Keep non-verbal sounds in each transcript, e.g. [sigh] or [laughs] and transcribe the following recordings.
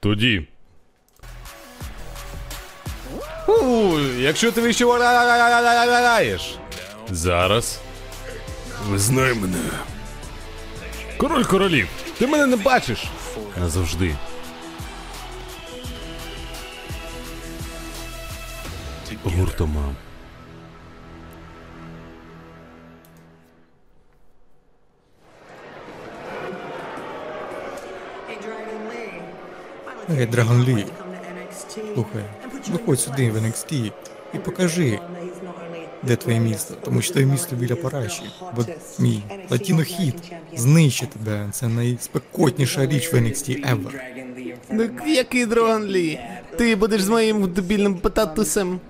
Тоді. У, якщо ти відчуваєш. Зараз. Визнай мене. Король королів. Ти мене не бачиш. Назавжди. Гуртомам. Ей, Драгон Лі, слухай, виходь сюди в NXT і покажи, де твоє місто, тому що твоє місто біля Параші, бо мій латіно-хіт знищить тебе. Це найспекотніша річ в NXT ever. Ну який дрон Лі? Ти будеш з моїм дебільним потатусем.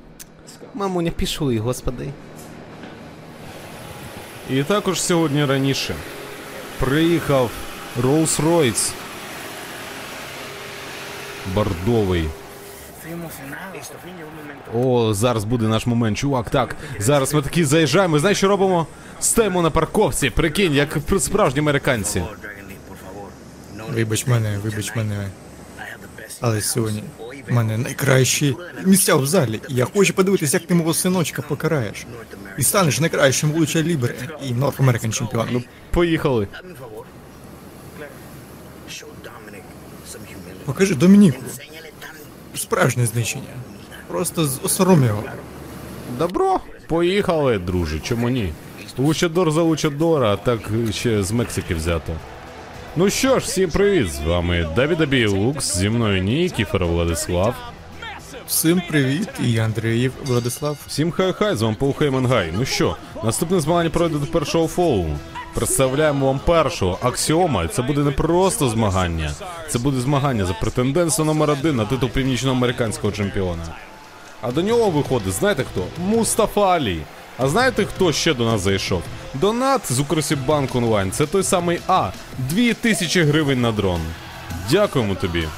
Мамуня, пішли, господи. І також сьогодні раніше приїхав Rolls-Royce. Бордовий. О, зараз буде наш момент, чувак. Так, зараз ми такі заїжджаємо. Знаєш, що робимо? Стоїмо на парковці, прикинь, як справжні американці. Вибач мене, вибач мене. Але сьогодні в мене найкращі місця в залі. Я хочу подивитися, як ти мого синочка покараєш. І станеш найкращим Луча Лібре і North American чемпіоном. Ну, поїхали. Покажи Домініку. Справжнє знищення. Просто з- осором його. Добро, поїхали, друже, чому ні? Лучадор за лучадора, а так ще з Мексики взято. Ну що ж, всім привіт! З вами Давіда Бійлукс, зі мною Ні, Кіфер Владислав. Всім привіт, і я Андріїв Владислав. Всім хай-хай, з вами Пол Хейман Гай. Ну що, наступне змагання пройде до першого фолу. Представляємо вам першого Аксіома. Це буде не просто змагання, це буде змагання за претендентство номер один на титул північноамериканського чемпіона. А до нього виходить, знаєте хто? Мустафа Алі. А знаєте, хто ще до нас зайшов? Донат з Укрсібанк онлайн. Це той самий А. 2000 гривень на дрон. Дякуємо тобі.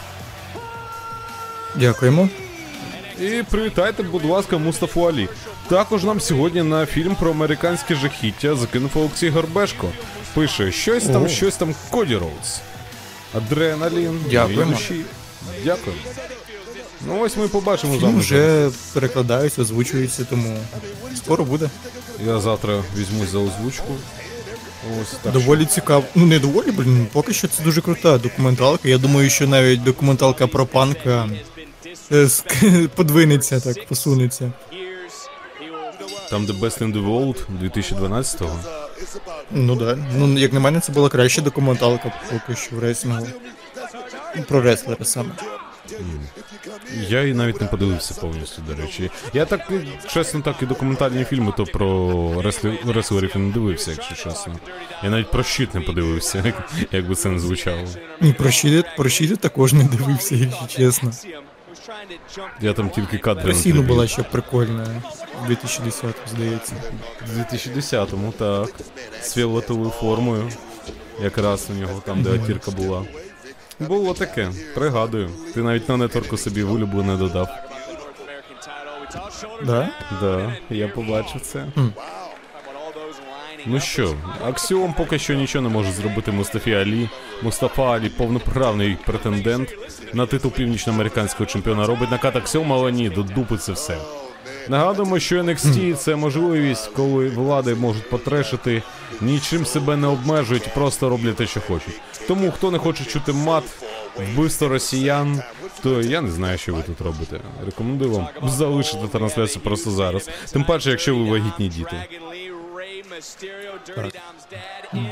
Дякуємо. І привітайте, будь ласка, Мустафу Алі. Також нам сьогодні на фільм про американське жахіття закинув Олексій Горбешко. Пише щось там, щось там Коді Роудс. Адреналін. Дякуємо. душі. Дякую. Ну ось ми побачимо з Фільм вами. вже перекладаються, озвучується, тому скоро буде. Я завтра візьмусь за озвучку. Ось так. Доволі цікаво. Ну не доволі, блін. Поки що це дуже крута документалка. Я думаю, що навіть документалка про панка е, ск- [laughs] подвинеться, так, посунеться. Там The Best in the World 2012-го. Ну да. Ну, як на мене, це була краща документалка поки що в реслінгу. Про реслера саме. Я і навіть не подивився повністю, до речі. Я так, чесно, так і документальні фільми, то про реслі... реслерів не дивився, якщо чесно. Я навіть про щит не подивився, як, як би це не звучало. Ні, про щити, про щити також не дивився, якщо чесно. Я там тільки кадри Про Сіну була ще прикольна. В 2010 здається. В 2010-му, так. З фіолетовою формою. Якраз у нього там, де атірка була. Було таке, пригадую. Ти навіть на нетворку собі в улюблене додав. Да? Да, я побачив це. Ну що, Аксіом поки що нічого не може зробити Мустафі Алі. Мустафа Алі повноправний претендент на титул північноамериканського чемпіона. Робить накат Аксіома, але ні, до дупи це все. Нагадуємо, що NXT це можливість, коли влади можуть потрешити, нічим себе не обмежують, просто роблять те, що хочуть. Тому хто не хоче чути мат, вбивство росіян, то я не знаю, що ви тут робите. Рекомендую вам залишити трансляцію просто зараз. Тим паче, якщо ви вагітні діти.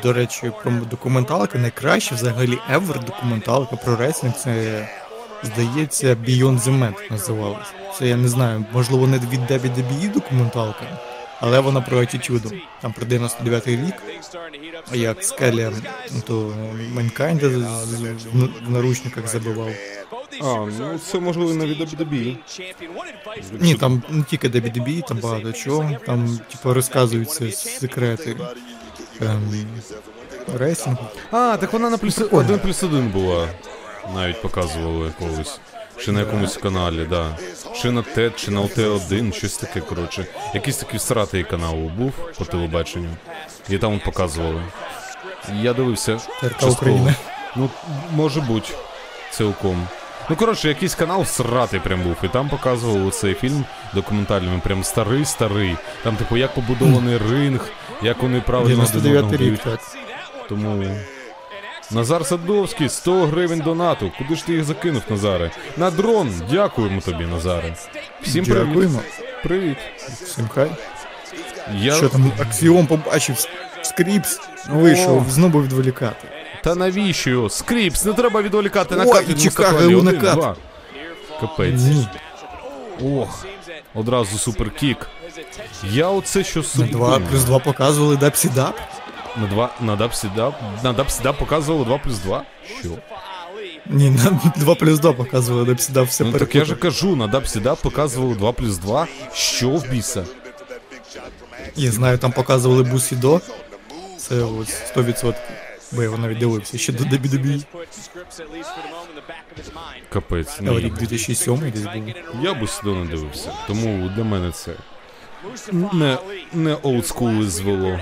До речі, про документалки найкраще взагалі ever документалка про реслінг це здається Beyond the Mat називалась. Це я не знаю, можливо, не від WWE документалка, але вона про атітюду. Там про 99-й рік, як Скелі то Манкайнда в наручниках забивав. А, ну це можливо на від WWE. Ні, там не тільки WWE, там багато чого. Там, типу, розказуються секрети ем, рейсингу. А, так вона на плюс Прикольно. один плюс один була. Навіть показували колись. Чи на якомусь каналі, да. Чи на ТЕД, чи на ОТ1, щось таке, коротше. Якийсь такий сратий канал був по телебаченню. І там показували. Я дивився. Частково. Ну, може бути. цілком. Ну, коротше, якийсь канал сратий прям був, і там показували цей фільм документальний, прям старий-старий. Там, типу, як побудований ринг, як вони правильно один 99 одного рік, б'ють. так. Тому. Назар Садовський, 100 гривень донату. Куди ж ти їх закинув, Назаре? На дрон. Дякуємо тобі, Назаре. Всім привіт. Дякуємо. Привіт. Всім хай. Я... Що там, Аксіом побачив, Скріпс вийшов, знову відволікати. Та навіщо його? Скріпс, не треба відволікати О, накат і від Чикаго накат. Капець. Ні, Ох, одразу суперкік. Я оце що на 2 думаю. плюс 2 показували дапсідап. На два на дапсідап. На дапсідап показувало 2 плюс 2? Що? Ні, на 2 плюс 2 показували дапсідап, все Ну так я же кажу, на дапсідап показувало 2 плюс 2. Що в біса? Я знаю, там показували Бусідо. Це ось 100%. Бо я його навіть дивився. Ще до WWE. Капець. Але Ні. рік 2007 десь був. Я б сюди не дивився. Тому для мене це не, не олдскул звело.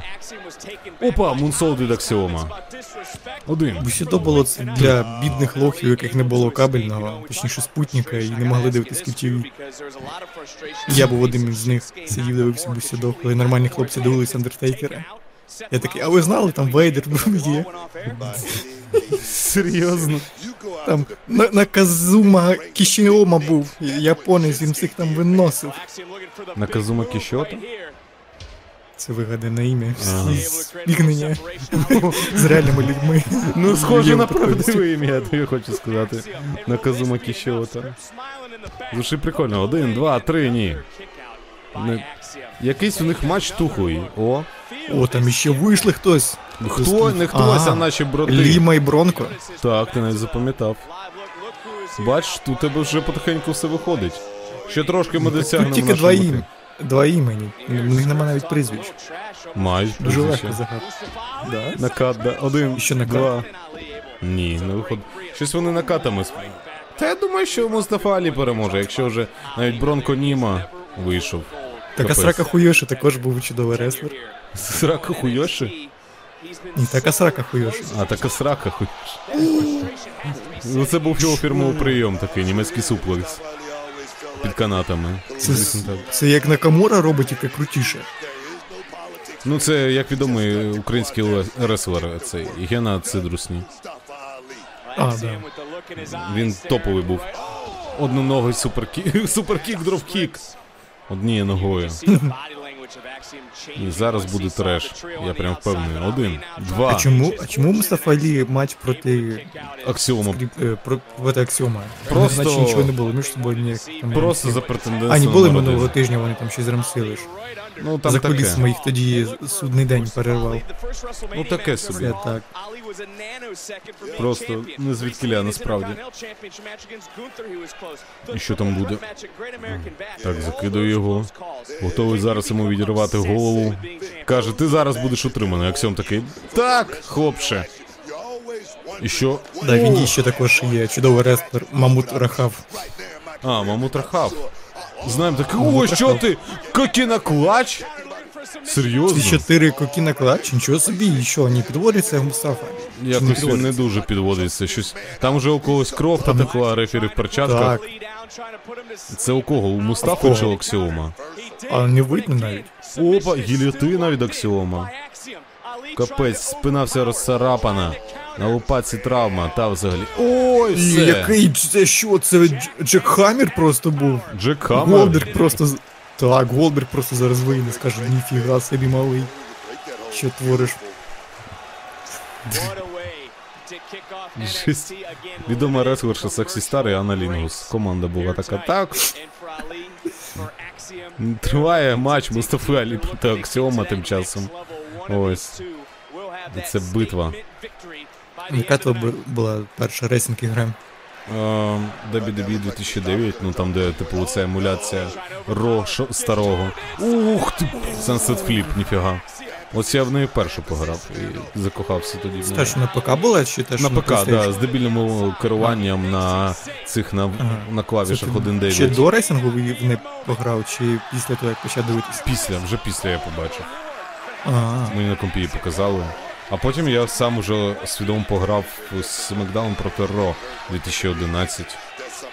Опа, Мунсол від Аксіома. Один. Бусідо було це для бідних лохів, яких не було кабельного, точніше спутника, і не могли дивитися кутів. Я був одним із них. Сидів, дивився Бусідо, коли нормальні хлопці дивилися Андертейкера. Я такий, а ви знали, там Вейдер є? Серйозно? Там на, Наказума Кішіома був, японець, він всіх там виносив. Наказума Кішота? Це вигадане ім'я. Ага. З реальними людьми. Ну, схоже на правдиве ім'я, я тобі хочу сказати. Наказума Кішота. Слушай, прикольно. Один, два, три, ні. Якийсь у них матч тухлий. О. О, там іще вийшли хтось. Хто, не хтось, а наші брати. Ліма і Бронко. Так, ти навіть запам'ятав. Бач, тут тебе вже потихеньку все виходить. Ще трошки ми досягнемо Тут тільки два імені. Два імені. У них немає навіть прізвищ. Мають Дуже легко загадати. Да? Накат, да. Один, ще накат. два. Ні, не виходить. Щось вони накатами. Та я думаю, що Мустафа Алі переможе, якщо вже навіть Бронко Німа вийшов. Так, а Капець. Срака Хуйоші також був чудовий реслер. Срака хуйоши? Ні, так Срака Хуйоші. А, така срака хуйоши. Ну це був його фірмовий прийом такий, німецький суплекс. Під канатами. Це, це як Накамура робить, тільки крутіше. Ну це, як відомий український реслер цей Гена Цидрусні. А, да. Він топовий був. Одноногий [laughs] superkick, superkick, dropkick. Однією ногою. [laughs] І зараз буде треш. Я прям впевнений. Один, А два. чому, а чому Мустафа Алі матч проти, Аксіома. Скріп- е, про- проти Аксіома? Просто- Значить нічого не було, між собою ніяк. там Просто за претендентство. А, не були номер минулого тижня, вони там щось рамсили ж. Ну там За таке. кулісами їх тоді судний день перервав. Ну, таке собі. Це так. Просто не звідкиля, насправді. І що там буде? Так, закидаю його. Готовий зараз йому відірвати голову. Каже, ти зараз будеш утриманий. Аксіом такий. Так, хлопче. І що? Да, він ще також є чудовий рестлер Мамут Рахав. А, Мамут Рахав. Знаємо такий, о, що ти? Кокіна клач? Ці Серйозно? чотири коки клач, нічого собі, і що, не підводиться Мустафа? Якось він не дуже підводиться. Щось. Там вже у когось кров потекла, рефері в перчатках. Так, Це у кого? У Мустафи кого? чи Аксіома? а не видно навіть. Опа, гільотина від Аксіома. Капець, спина вся розцарапана. На лопатці травма, та взагалі. Ой, все. який це що? Це Джек Хаммер просто був. Джек Хаммер. Голдберг просто. Так, Голдберг просто зараз вийде, скаже, ніфіга собі малий. Що твориш? Жесть. Відома реслерша Сексі Стар і Анна Лінгус. Команда була така. Так, триває матч Мустафи Алі проти Аксіома тим часом. Ось. Це битва. Яка бу- була перша рейсинг ігра? WWE 2009, ну там, де типу оця емуляція Ро старого. Ух ти! Sunset Flip, ніфіга. Ось я в неї першу пограв і закохався тоді. Це що на ПК була, чи те, що На ПК, да, з дебільним керуванням на цих на, Ага. на клавішах ти 1.9. Ще до рейсингу в не пограв, чи після того, як почав дивитися? Після, вже після я побачив. А, Мені на компі показали. А потім я сам уже свідомо пограв з Смакдаун проти Ро 2011.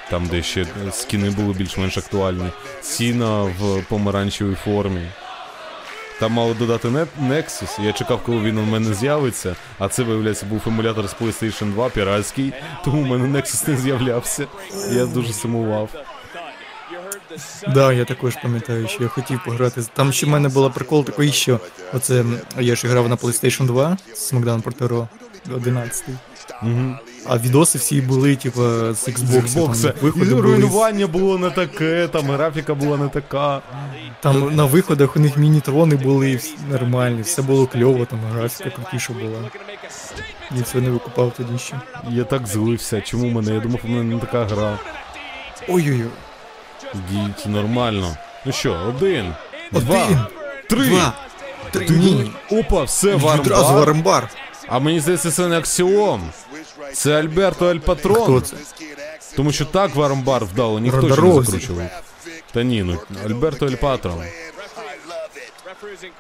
Там, де ще скіни були більш-менш актуальні. Сіна в помаранчевій формі. Там мало додати Nexus. Я чекав, коли він у мене з'явиться. А це, виявляється, був емулятор з PlayStation 2 піратський, тому у мене Nexus не з'являвся. Я дуже сумував. Да, я також пам'ятаю, що я хотів пограти. Там ще в мене була прикол такий, що оце я ж грав на PlayStation 2 з Smackdown проти Raw 11. Угу. А відоси всі були, типу, з Xbox. Виходи І були, руйнування було не таке, там графіка була не така. там на виходах у них мінітрони були всі нормальні, все було кльово, там графіка крутіша була. Я це не викупав тоді ще. Я так злився. Чому мене? Я думав, у мене не така гра. Ой-ой-ой. Дійте нормально. Ну що, один, два, Один, три. два, три. Ні. Опа, все, Відразу вармбар. А мені здається, це не аксіом. Це Альберто Ель Хто Патрон. це? Тому що так в armbar вдало, ніхто ще не закручував. Та ні, ну Альберто Ель Патрон.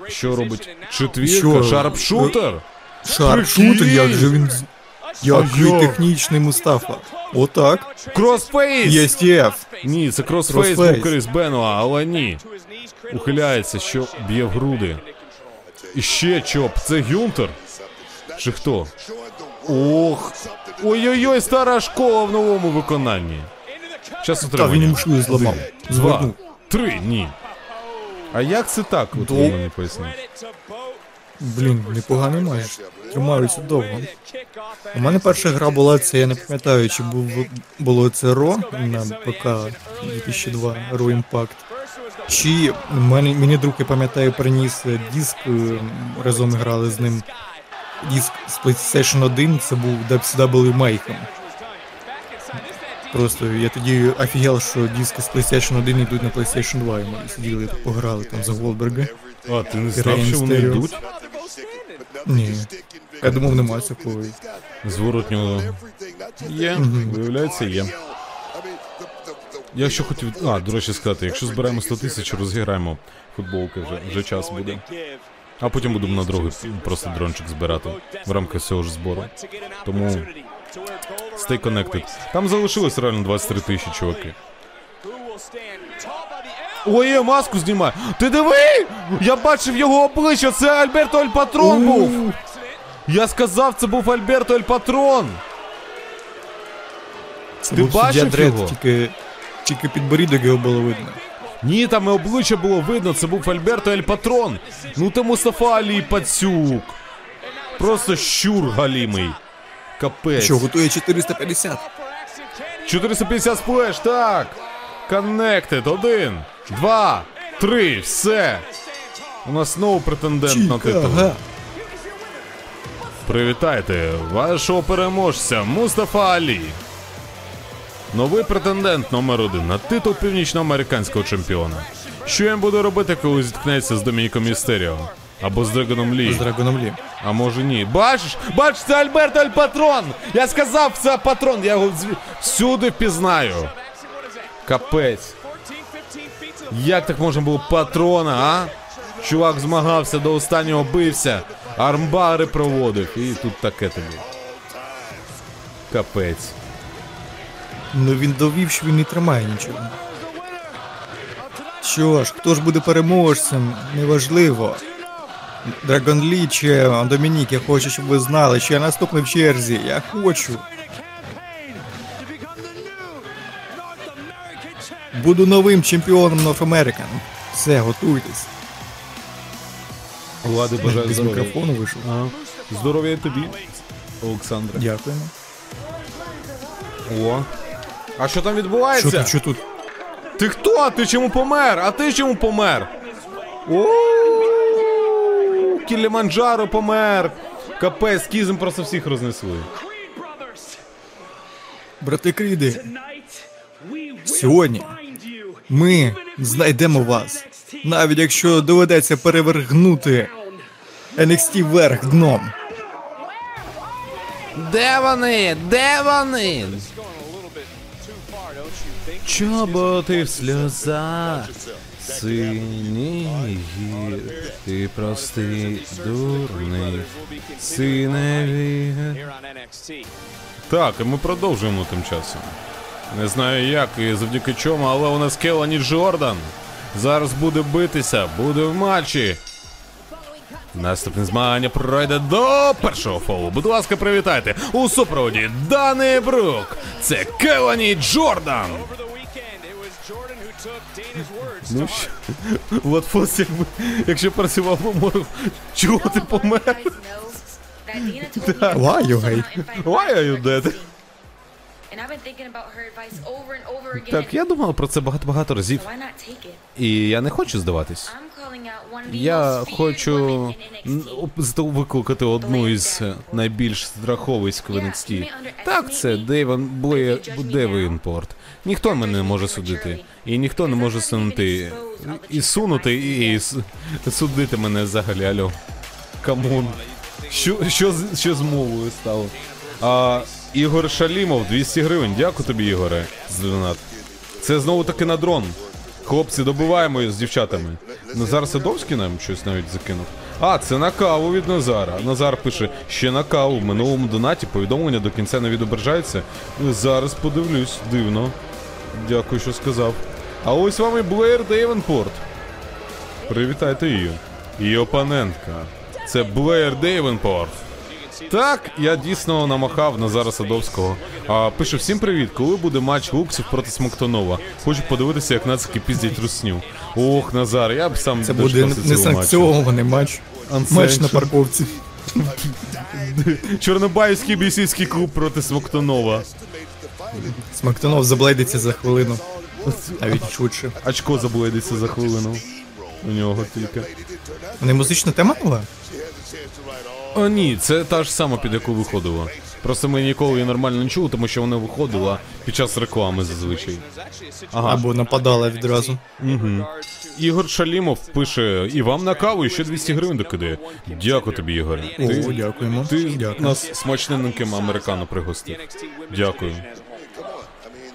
Що робить? Четвірка, Що? sharpshooter. Sharpshooter, як же він. з- Який як? технічний Мустафа. Отак. Crossface! STF. Ні, це crossface Crossface. був Крис Бенуа, але ні. Ухиляється, що б'є в груди. І ще чоп, це Гюнтер? Чи хто? Ох. Ой-ой-ой, стара школа в новому виконанні. Час Та він йому зламав. Два, Звернув. три, ні. А як це так? От ви мені поясніть. Блін, непоганий матч. Тримаються довго. У мене перша гра була, це я не пам'ятаю, чи був було це Ро на ПК 2002 Ро Impact. Чи мене, мені друг, я пам'ятаю, приніс диск, е, разом грали з ним. Диск з PlayStation 1, це був WCW Mayhem. Просто я тоді офігел, що диски з PlayStation 1 йдуть на PlayStation 2, і ми сиділи пограли там за Голдберга. А, ти не знав, що вони йдуть? Ні. Я думав, нема такого. Зворотнього. Є, виявляється, є. Я що хотів. А, до речі, сказати, якщо збираємо 100 тисяч, розіграємо футболки вже, вже час буде. А потім будемо на другий просто дрончик збирати в рамках цього ж збору. Тому stay connected. Там залишилось реально 23 тисячі, чуваки. Ой, я маску знімає. Ти диви! Я бачив його обличчя, це Альберто Аль Патрон був! Я сказав, це був Альберто Аль Патрон! Це Ти був бачив суддя Дред, його? Тільки, тільки підборідок його було видно. Ні, там і обличчя було видно, це був Альберто Ель Патрон. Ну ти Мустафа Алі Пацюк. Просто щур галімий. Капець. Що, готує 450? 450 splash, так. Connected. Один, два, три, все. У нас знову претендент на титул. Привітайте вашого переможця Мустафа Алі. Новий претендент номер один на титул північноамериканського чемпіона. Що він буде робити, коли зіткнеться з Домініком Містеріо? Або з Драгоном Лі? З Драгоном Лі. А може ні. Бачиш? Бачиш, це Альберто Аль Патрон! Я сказав, це патрон, я його всюди впізнаю. Капець. Як так можна було патрона, а? Чувак змагався до останнього бився, армбари проводив, і тут таке тобі. Капець. Ну він довів, що він не тримає нічого. Що ж, хто ж буде переможцем, неважливо. Драгон Лі чи Домінік, я хочу, щоб ви знали, що я наступний в черзі. Я хочу. Буду новим чемпіоном North American. Все, готуйтесь. Влади бажаю Без здоров'я. мікрофону вийшов. Ага. Здоров'я і тобі, Олександре. Дякуємо. О. А що там Що відбувається? тут, що тут? Ти хто? Ти чому помер? А ти чому помер? О, Кіліманджаро помер. Капець, кізм просто всіх рознесли. Брати Кріди, Сьогодні ми знайдемо вас. Навіть якщо доведеться перевергнути NXT вверх дном. Де вони? Де вони? Чоботи в сльозах, Синій гір, ти простий дурний, синеві. Так, і ми продовжуємо тим часом. Не знаю як і завдяки чому, але у нас Келані Джордан. Зараз буде битися, буде в матчі. Наступне змагання пройде до першого фолу. Будь ласка, привітайте у супроводі Дани Брук. Це Келані Джордан. Ну що, от Фос, якби, якщо працював помором, чого ти помер? Why you hate? Why are you dead? Так, я думав про це багато-багато разів. І я не хочу здаватись. Я хочу викликати одну із найбільш страховиськ в NXT. Так, це Дейван Блеєр Девінпорт. Ніхто мене не може судити. І ніхто не може сунути. І сунути, і судити мене взагалі, альо. Come on. Що, що, що з мовою стало? А, Ігор Шалімов, 200 гривень. Дякую тобі, Ігоре, за донат. Це знову таки на дрон. Хлопці, добиваємо їх з дівчатами. Назар Садовський нам щось навіть закинув. А, це на каву від Назара. Назар пише: ще на каву. В минулому донаті повідомлення до кінця не відображається. Зараз подивлюсь, дивно. Дякую, що сказав. А ось вам і Блеєр Дейвенпорт. Привітайте її. Її опонентка. Це Блеєр Дейвенпорт. Так, я дійсно намахав Назара Садовського. А пише всім привіт, коли буде матч Луксів проти Смоктонова. Хочу подивитися, як нацики піздять русню. Ох, Назар, я б сам Це буде несанкціонований матч. Матч на парковці. Чорнобаївський бійсівський клуб проти Смоктонова. Смактонов заблейдиться за хвилину. Навіть швидше. Очко заблейдиться за хвилину. У нього тільки. Не музична тема нова? О, ні, це та ж сама, під яку виходила. Просто ми ніколи її нормально не чули, тому що вона виходила під час реклами зазвичай. Ага. Або нападала відразу. Ігор Шалімов пише: і вам на каву і ще 200 гривень докидає. Дякую тобі, Ігоре. О, Ти, дякуємо. ти Дякую. нас смачненьким американо пригостив. Дякую.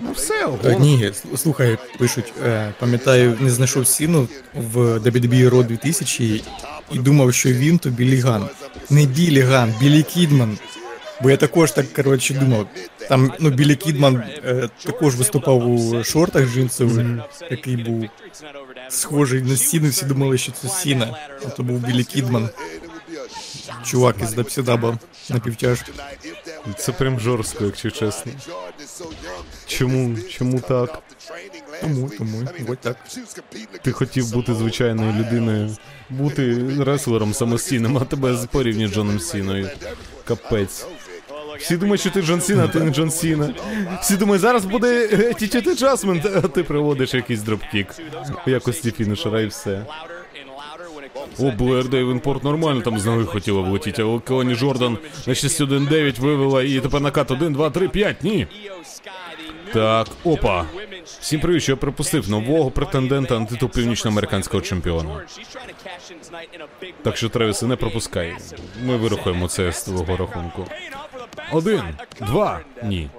Ну все, Е, ого. Ні, слухай, пишуть, е, пам'ятаю, не знайшов сіну в WWE Raw 2000 і думав, що він то Білі Ган. Не Білі Ган, Білі Кідман. Бо я також так коротше думав. Там ну Білі Кідман е, також виступав у шортах джинсових, який був схожий на сіну. Всі думали, що це сіна. А то був Білі Кідман. Чувак із Дапсідаба на півтяжки. Це прям жорстко, якщо чесно. Чому? Чому так? Тому, тому, ось так. Ти хотів бути звичайною людиною, бути реслером самостійним, а тебе порівнюють з Джоном Сіною. Капець. Всі думають, що ти Джон Сіна, а ти не Джон Сіна. Всі думають, зараз буде тічити джасмент, а ти проводиш якийсь dropkick в якості фінішера і все. О, Блэр Дейвенпорт нормально там з ноги хотіла влетіти, а Келані Жордан на 6-1-9 вивела і тепер накат 1, 2, 3, 5, ні. Так, опа. Всім привіт, що я припустив нового претендента на титул північноамериканського чемпіона. Так що, Тревіс, не пропускай. Ми вирахуємо це з твого рахунку. Один, два, ні.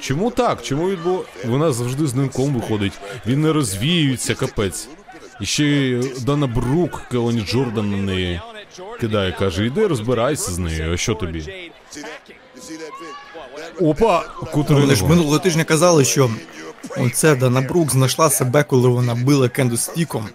Чому так? Чому відбу... Вона завжди з нимком виходить. Він не розвіюється, капець. І ще Дана Брук, Келоні Джордан на неї кидає, каже, іди розбирайся з нею, а що тобі? Опа! Ну, Вони ж минулого тижня казали, що оце Дана Брук знайшла себе, коли вона била Кенду стіком.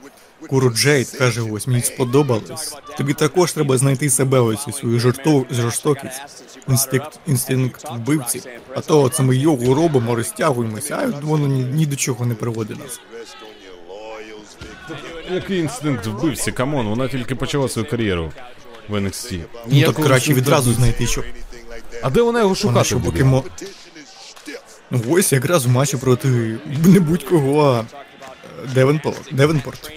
Куру Джейд каже, ось мені сподобалось. Тобі також треба знайти себе, ось свою жорто... жорстокість, інстинкт, інстинкт вбивці. А то оце ми йогу робимо, розтягуємося, а воно ні, ні до чого не приводить нас. Який інстинкт вбивці? Come on, вона тільки почала свою кар'єру в NXT. Ну так краще відразу знайти, що А де вона його вона шукати що буде? покемо. Ну ось якраз в матчі проти не будь-кого, а е, Девенпорт. Девенпорт.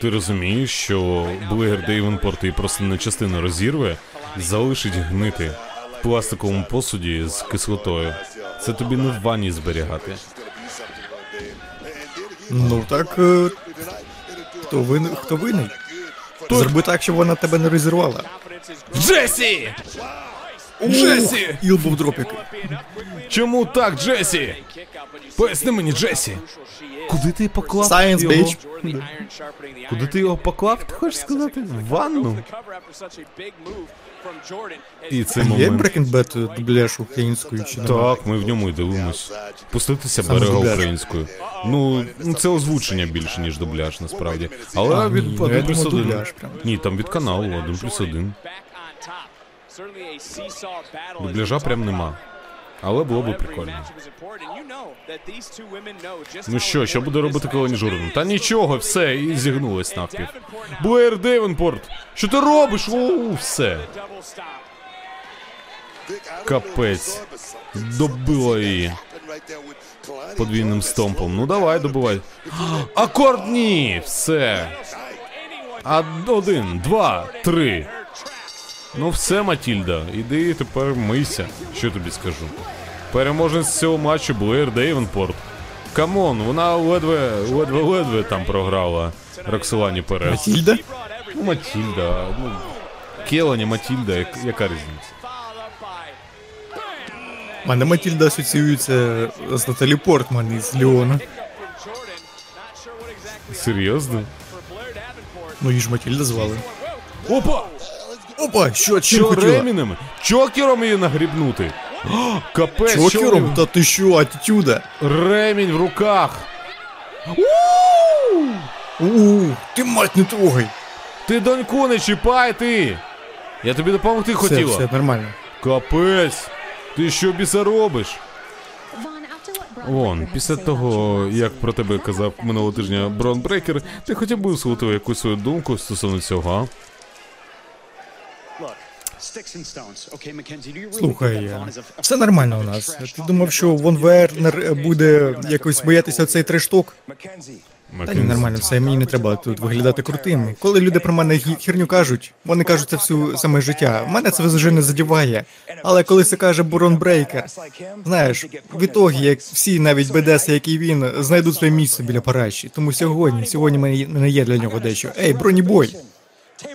Ти розумієш, що Блегер Дейвенпорт її просто на частину розірве, залишить гнити в пластиковому посуді з кислотою. Це тобі не в ванні зберігати. Ну так. е, Хто винен? Хто винен? Зроби так, щоб вона тебе не розірвала. Джесі! Джесі! Ілбов дроп який. Чому так, Джесі? Поясни мені, Джесі. Куди ти поклав Science, його? bitch. Куди ти його поклав, ти хочеш сказати? В ванну? І це Є момент. Breaking Bad дубляж українською чи немає? Так, ми в ньому і дивимось. Пуститися Саме берега дубляж. українською. Ну, ну, це озвучення більше, ніж дубляж, насправді. Але А, ні, від ну, 1 я плюс 1. дубляж прям. Ні, там від каналу 1 плюс 1. Дубляжа прям нема. Але було б прикольно. Ну що, що буде робити Келані Жордан? Та нічого, все, і зігнулась навпіл. Блеєр Девенпорт! Що ти робиш? Оу, все. Капець. Добила її подвійним стомпом. Ну давай, добивай. [gasps] Акорд ні! Все. Один, два, три. Ну все, Матільда, іди тепер мийся. Що тобі скажу? Переможець цього матчу Блеєр Дейвенпорт. Come on, вона ледве, ледве, ледве там програла Роксані Перес. Матільда? Ну, Матільда, ну. Келані, Матільда, як- яка різниця? У мене Матільда асоціюється з Наталі Портман із Леона. Серйозно? Ну її ж Матільда звали. Опа! Опа, що, чим Що хотіла? ремінем? Чокером її нагрібнути? О, Капець, Чокером? ви- Та ти що, атітюда? Ремінь в руках. У, ти мать не трогай. Ти доньку не чіпай ти! Я тобі допомогти Все, хотіла. все, нормально. Капець! Ти що біса робиш? Вон, після того, як про тебе казав минулого тижня Брон Брекер, ти хоча б висловити якусь свою думку стосовно цього, а? Слухай, все нормально у нас. Ти думав, що Вон Вернер буде якось боятися цей трешток? Та ні, нормально, все, мені не треба тут виглядати крутим. Коли люди про мене херню кажуть, вони кажуть це всю саме життя. Мене це вже не задіває. Але коли це каже Бурон Брейкер, знаєш, в ітогі, як всі, навіть бедеси, як і він, знайдуть своє місце біля параші. Тому сьогодні, сьогодні мене є для нього дещо. Ей, бронібой!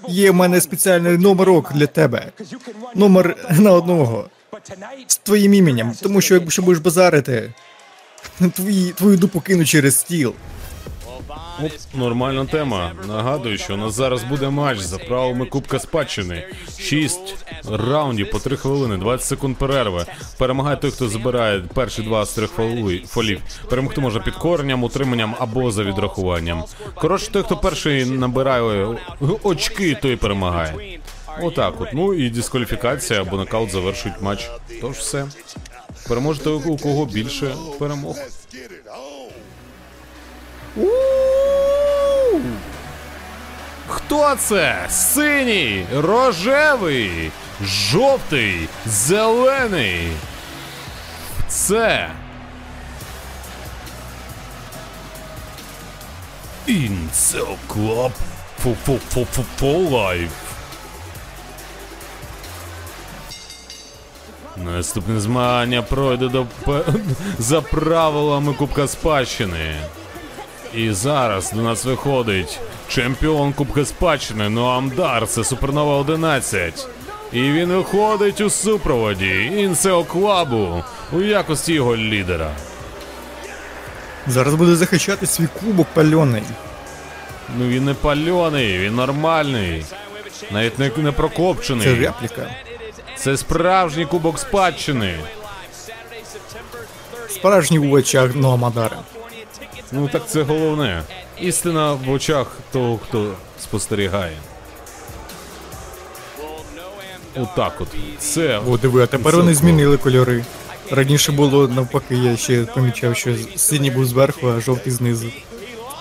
Є в мене спеціальний номерок для тебе. Номер на одного. З твоїм іменем. Тому що якщо будеш базарити, [laughs] твої, твою дупу кину через стіл. Оп, нормальна тема. Нагадую, що у нас зараз буде матч за правилами Кубка Спадщини. Шість раундів по три хвилини, 20 секунд перерви. Перемагає той, хто забирає перші два з трьох фолів. Перемогти можна підкоренням, утриманням або за відрахуванням. Коротше, той, хто перший набирає очки, той перемагає. Отак от. Ну і дискваліфікація або нокаут завершують матч. Тож все. Переможе той, у кого більше перемог. У! Хто це? Синій, рожевий, жовтий, зелений. Це. Incel Club for, for, for, for, for Life. Наступне змагання пройде до [laughs] за правилами Кубка Спадщини. І зараз до нас виходить чемпіон Кубка Спадщини Ноамдар, це Супернова 11. І він виходить у супроводі Інсео Клабу у якості його лідера. Зараз буде захищати свій кубок пальоний. Ну він не пальоний, він нормальний. Навіть не, не прокопчений. Це репліка. Це справжній кубок спадщини. Справжній у очах Ноамадара. Ну так це головне. Істина в очах того, хто спостерігає. Отак от. Це. О, диви, а тепер вони змінили кольори. Раніше було навпаки, я ще помічав, що синій був зверху, а жовтий знизу.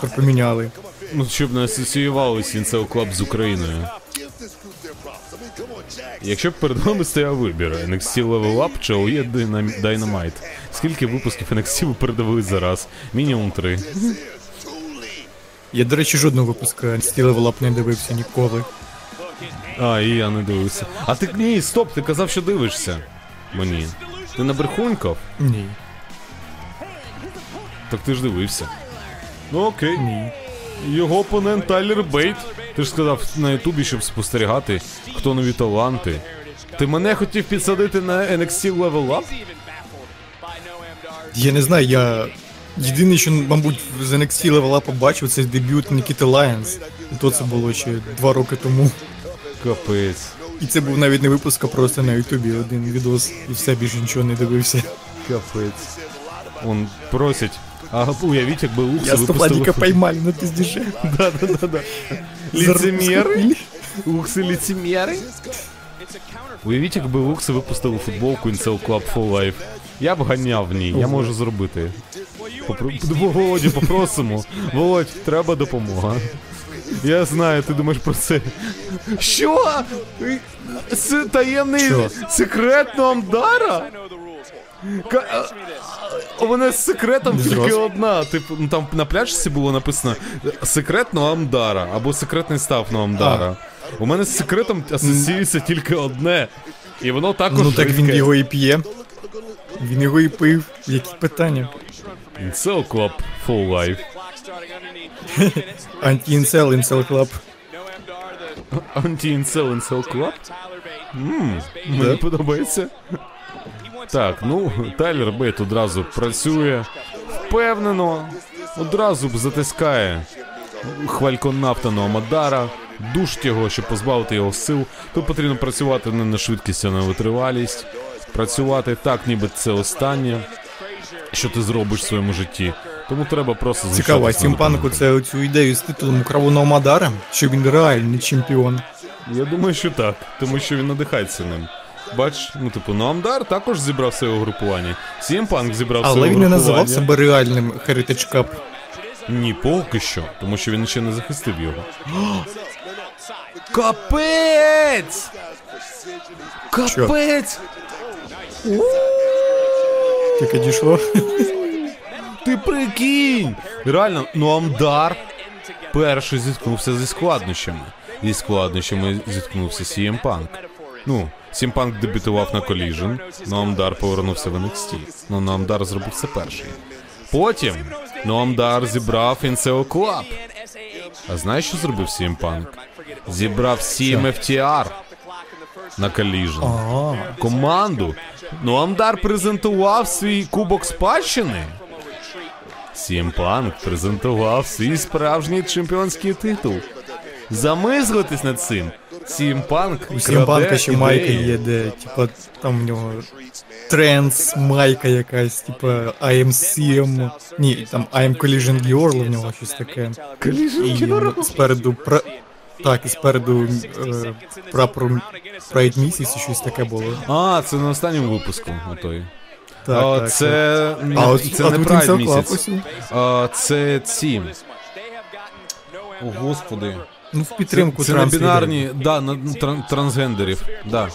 Тепер поміняли. Ну, щоб не асоціювалися Incel Club з Україною. Якщо б перед вами стояв вибір NXT Level Up чи AEW Dynamite, скільки випусків NXT ви передивились за раз? Мінімум три. Я, до речі, жодного випуска Steel Level Up не дивився ніколи. А, і я не дивився. А ти ні, стоп, ти казав, що дивишся. Мені. Ти набрехунькав? Ні. Так ти ж дивився. Ну окей. Ні. Його опонент Тайлер Бейт. Ти ж сказав на Ютубі, щоб спостерігати, хто нові таланти. Ти мене хотів підсадити на NXT Level Up? Я не знаю, я. Єдине, що, мабуть, з NXT Level Up побачив, це дебют Нікіти Лайонс. І то це було ще два роки тому. Капець. І це був навіть не випуск, а просто на Ютубі один відос, і все більше нічого не дивився. Капець. Он просять. А уявіть, якби Лукси Я. Стефаніка поймали на піздіже. Да, да, да, да. Ліцемєри? Лукси ліцемєри? Уявіть, якби Лукси випустили футболку Incel Club for Life. Я б ганяв в ній, я можу зробити. Попро... Володю, попросимо. Володь, треба допомога. Я знаю, ти думаєш про це. Що? Це таємний Що? секрет Номдара? Ка- а, У мене з секретом тільки одна. Типу, ну там на пляжці було написано секрет Ноамдара або секретний став Ноамдара. У мене з секретом асоціюється тільки одне. І воно також. Ну так він його і п'є. Він його і пив. Які питання? Incel Club for life. [laughs] Анті-Incel, Incel Club. Анті-Incel Incel Club? Ммм, мені подобається. Так, ну, Тайлер Бейт одразу працює. Впевнено, одразу б затискає хвальконавта Амадара, душить його, щоб позбавити його сил. Тут потрібно працювати не на швидкість, а на витривалість. Працювати так, ніби це останнє, що ти зробиш в своєму житті. Тому треба просто Цікаво, а Сімпанку це цю ідею з титулом у Мадара, що він реальний чемпіон. Я думаю, що так, тому що він надихається ним. Бач, ну типу, Ноамдар також зібрав все угрупування. Сімпанк зібрав все Але він не називав себе реальним Heritage Cup. Ні, поки що, тому що він ще не захистив його. Капець! Капець! Тільки дійшло. Ти прикинь! Реально, Ноамдар перший зіткнувся зі складнощами. Зі складнощами зіткнувся CM Punk. Ну, Punk дебютував на Collision, Ноамдар повернувся в NXT. Ну, Ноамдар зробив це перший. Потім Ноамдар зібрав Incel Club. А знаєш, що зробив Punk? Зібрав CM FTR на Collision. А, Команду. Ноамдар презентував свій кубок спадщини. Punk презентував свій справжній чемпіонський титул. Замислитись над цим. CM Punk у Сімпанка краде ще майка є, де, типа, там в нього тренс, майка якась, типа IMCM. Ні, там I'm Collision Girl в нього щось таке. І спереду пра... Так, і спереду е, прапор Pride місяці щось таке було. А, це на останньому випуску. Отой. Так, а, так, це ні, А це а не Pride місяць. А, це ці. О, господи. Ну, в підтримку Це транс бінарні, да, на тран- трансгендерів. Да.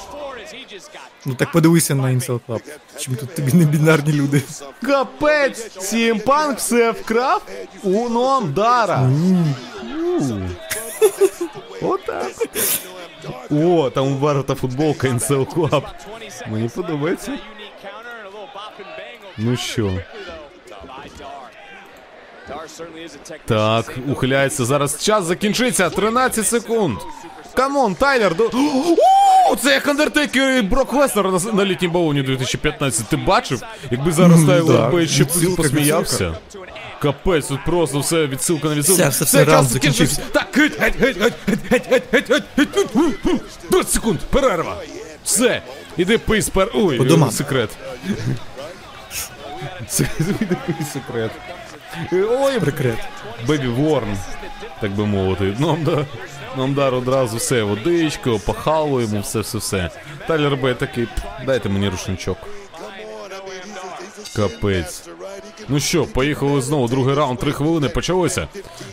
Ну так подивися на Incel Club. Чим тут тобі не бінарні люди? Капець! Punk все вкрав у Номдара. Отак. О, там у Барта футболка Incel Club. Мені подобається. Ну що? Так, ухиляється. Зараз час закінчиться. 13 секунд. Come on, Тайлер, до. О, це як Андертейкер і Брок Леснер на, на літній бауні 2015. Ти бачив? Якби зараз Тайлер да. Ще посміявся. Капець, тут просто все відсилка на відсилку. Все, все, все, раунд час закінчився. Так, геть, геть, геть, геть, геть, геть, геть, геть, геть, геть, гу, гу. 20 секунд, перерва. Все, іди пий спер... Ой, По домам. секрет. [laughs] Іди пий секрет. Ой, Прикрет. Бебі Ворн, так би мовити. Нам да, нам дар одразу все, водичку, опахало йому, все, все, все. Тайлер Бей такий, «П, дайте мені рушничок. Капець. Ну що, поїхали знову, другий раунд, три хвилини, почалося.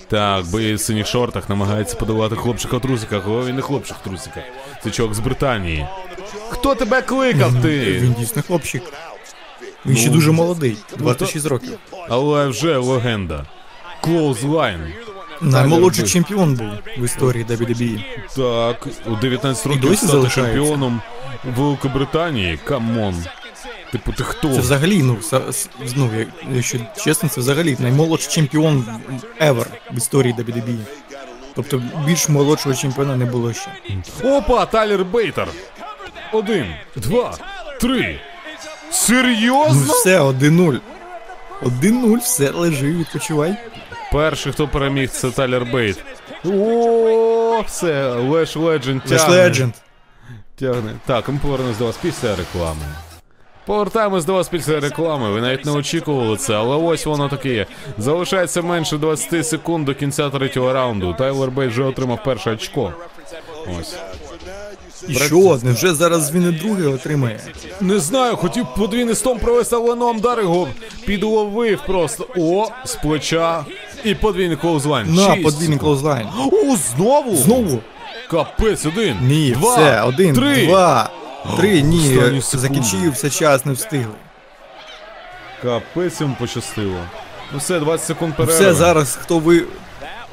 Так, бей в синіх шортах намагається подавати хлопчика в трусиках, але він не хлопчик в трусиках. Це чувак з Британії. Хто тебе кликав ти? Він дійсно хлопчик. Він ще Ну, дуже молодий, 26 років. Але вже легенда. Clothesline. Наймолодший чемпіон був в історії WWE. Так, у 19 років досі стати залишається? чемпіоном Великобританії. Come on. Типу, ти хто? Це взагалі, ну, са- с- ну, я- якщо чесно, це взагалі наймолодший чемпіон ever в історії WWE. Тобто більш молодшого чемпіона не було ще. Опа, Тайлер Бейт. один, два, три. Ну Серйозно? все, 1-0. 1-0, все, лежи, відпочивай. Перший, хто переміг, це Тайлер Бейт. О, все, Леш Ледженд Леш тягне. Ледженд. Тягне. Так, ми повернемось до вас після реклами. Повертаємось до вас після реклами. Ви навіть не очікували це, але ось воно таке є. Залишається менше 20 секунд до кінця третього раунду. Тайлер Бейт вже отримав перше очко. Ось. І що, невже зараз він і друге отримає? Не знаю, хотів подвійний stomp провести, але Ноам Дар його підловив просто. О, з плеча. І подвійний clothesline. На, Шість подвійний clothesline. О, знову? Знову? Капець, один. Ні, два, все, один, три. два, три, ні, Останні секунди. закінчився час, не встигли. Капець йому пощастило. Ну все, 20 секунд перерви. Все, зараз хто ви.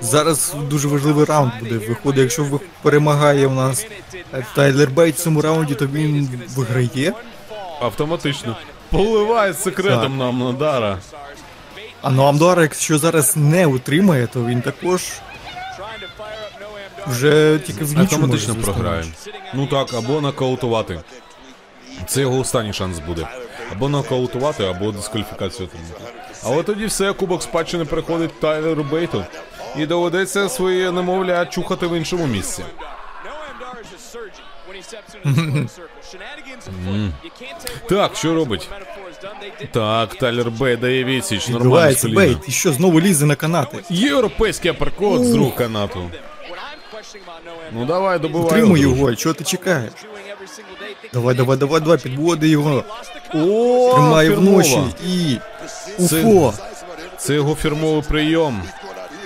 Зараз дуже важливий раунд буде. Виходить, якщо перемагає у нас е, Тайлер Бейт в цьому раунді, то він виграє. Автоматично. Поливає секретом нам на. А ну Амдора, якщо зараз не утримає, то він також вже тільки в нічому Автоматично може програє. Ну так, або нокаутувати. Це його останній шанс буде. Або нокаутувати, або дискваліфікацію отримати. Але тоді все, кубок спадщини переходить Тайлеру Бейту. І доведеться своє немовля чухати в іншому місці. Так, що робить? Так, Тайлер Бейт дає відсіч, нормально з коліна. І що знову лізе на канати. Європейський апперкот з рук канату. Ну давай, добивай. Утримуй його, чого ти чекаєш? Давай, давай, давай, давай, підводи його. О, Тримає фірмова. вночі і. Це- Це його фірмовий прийом.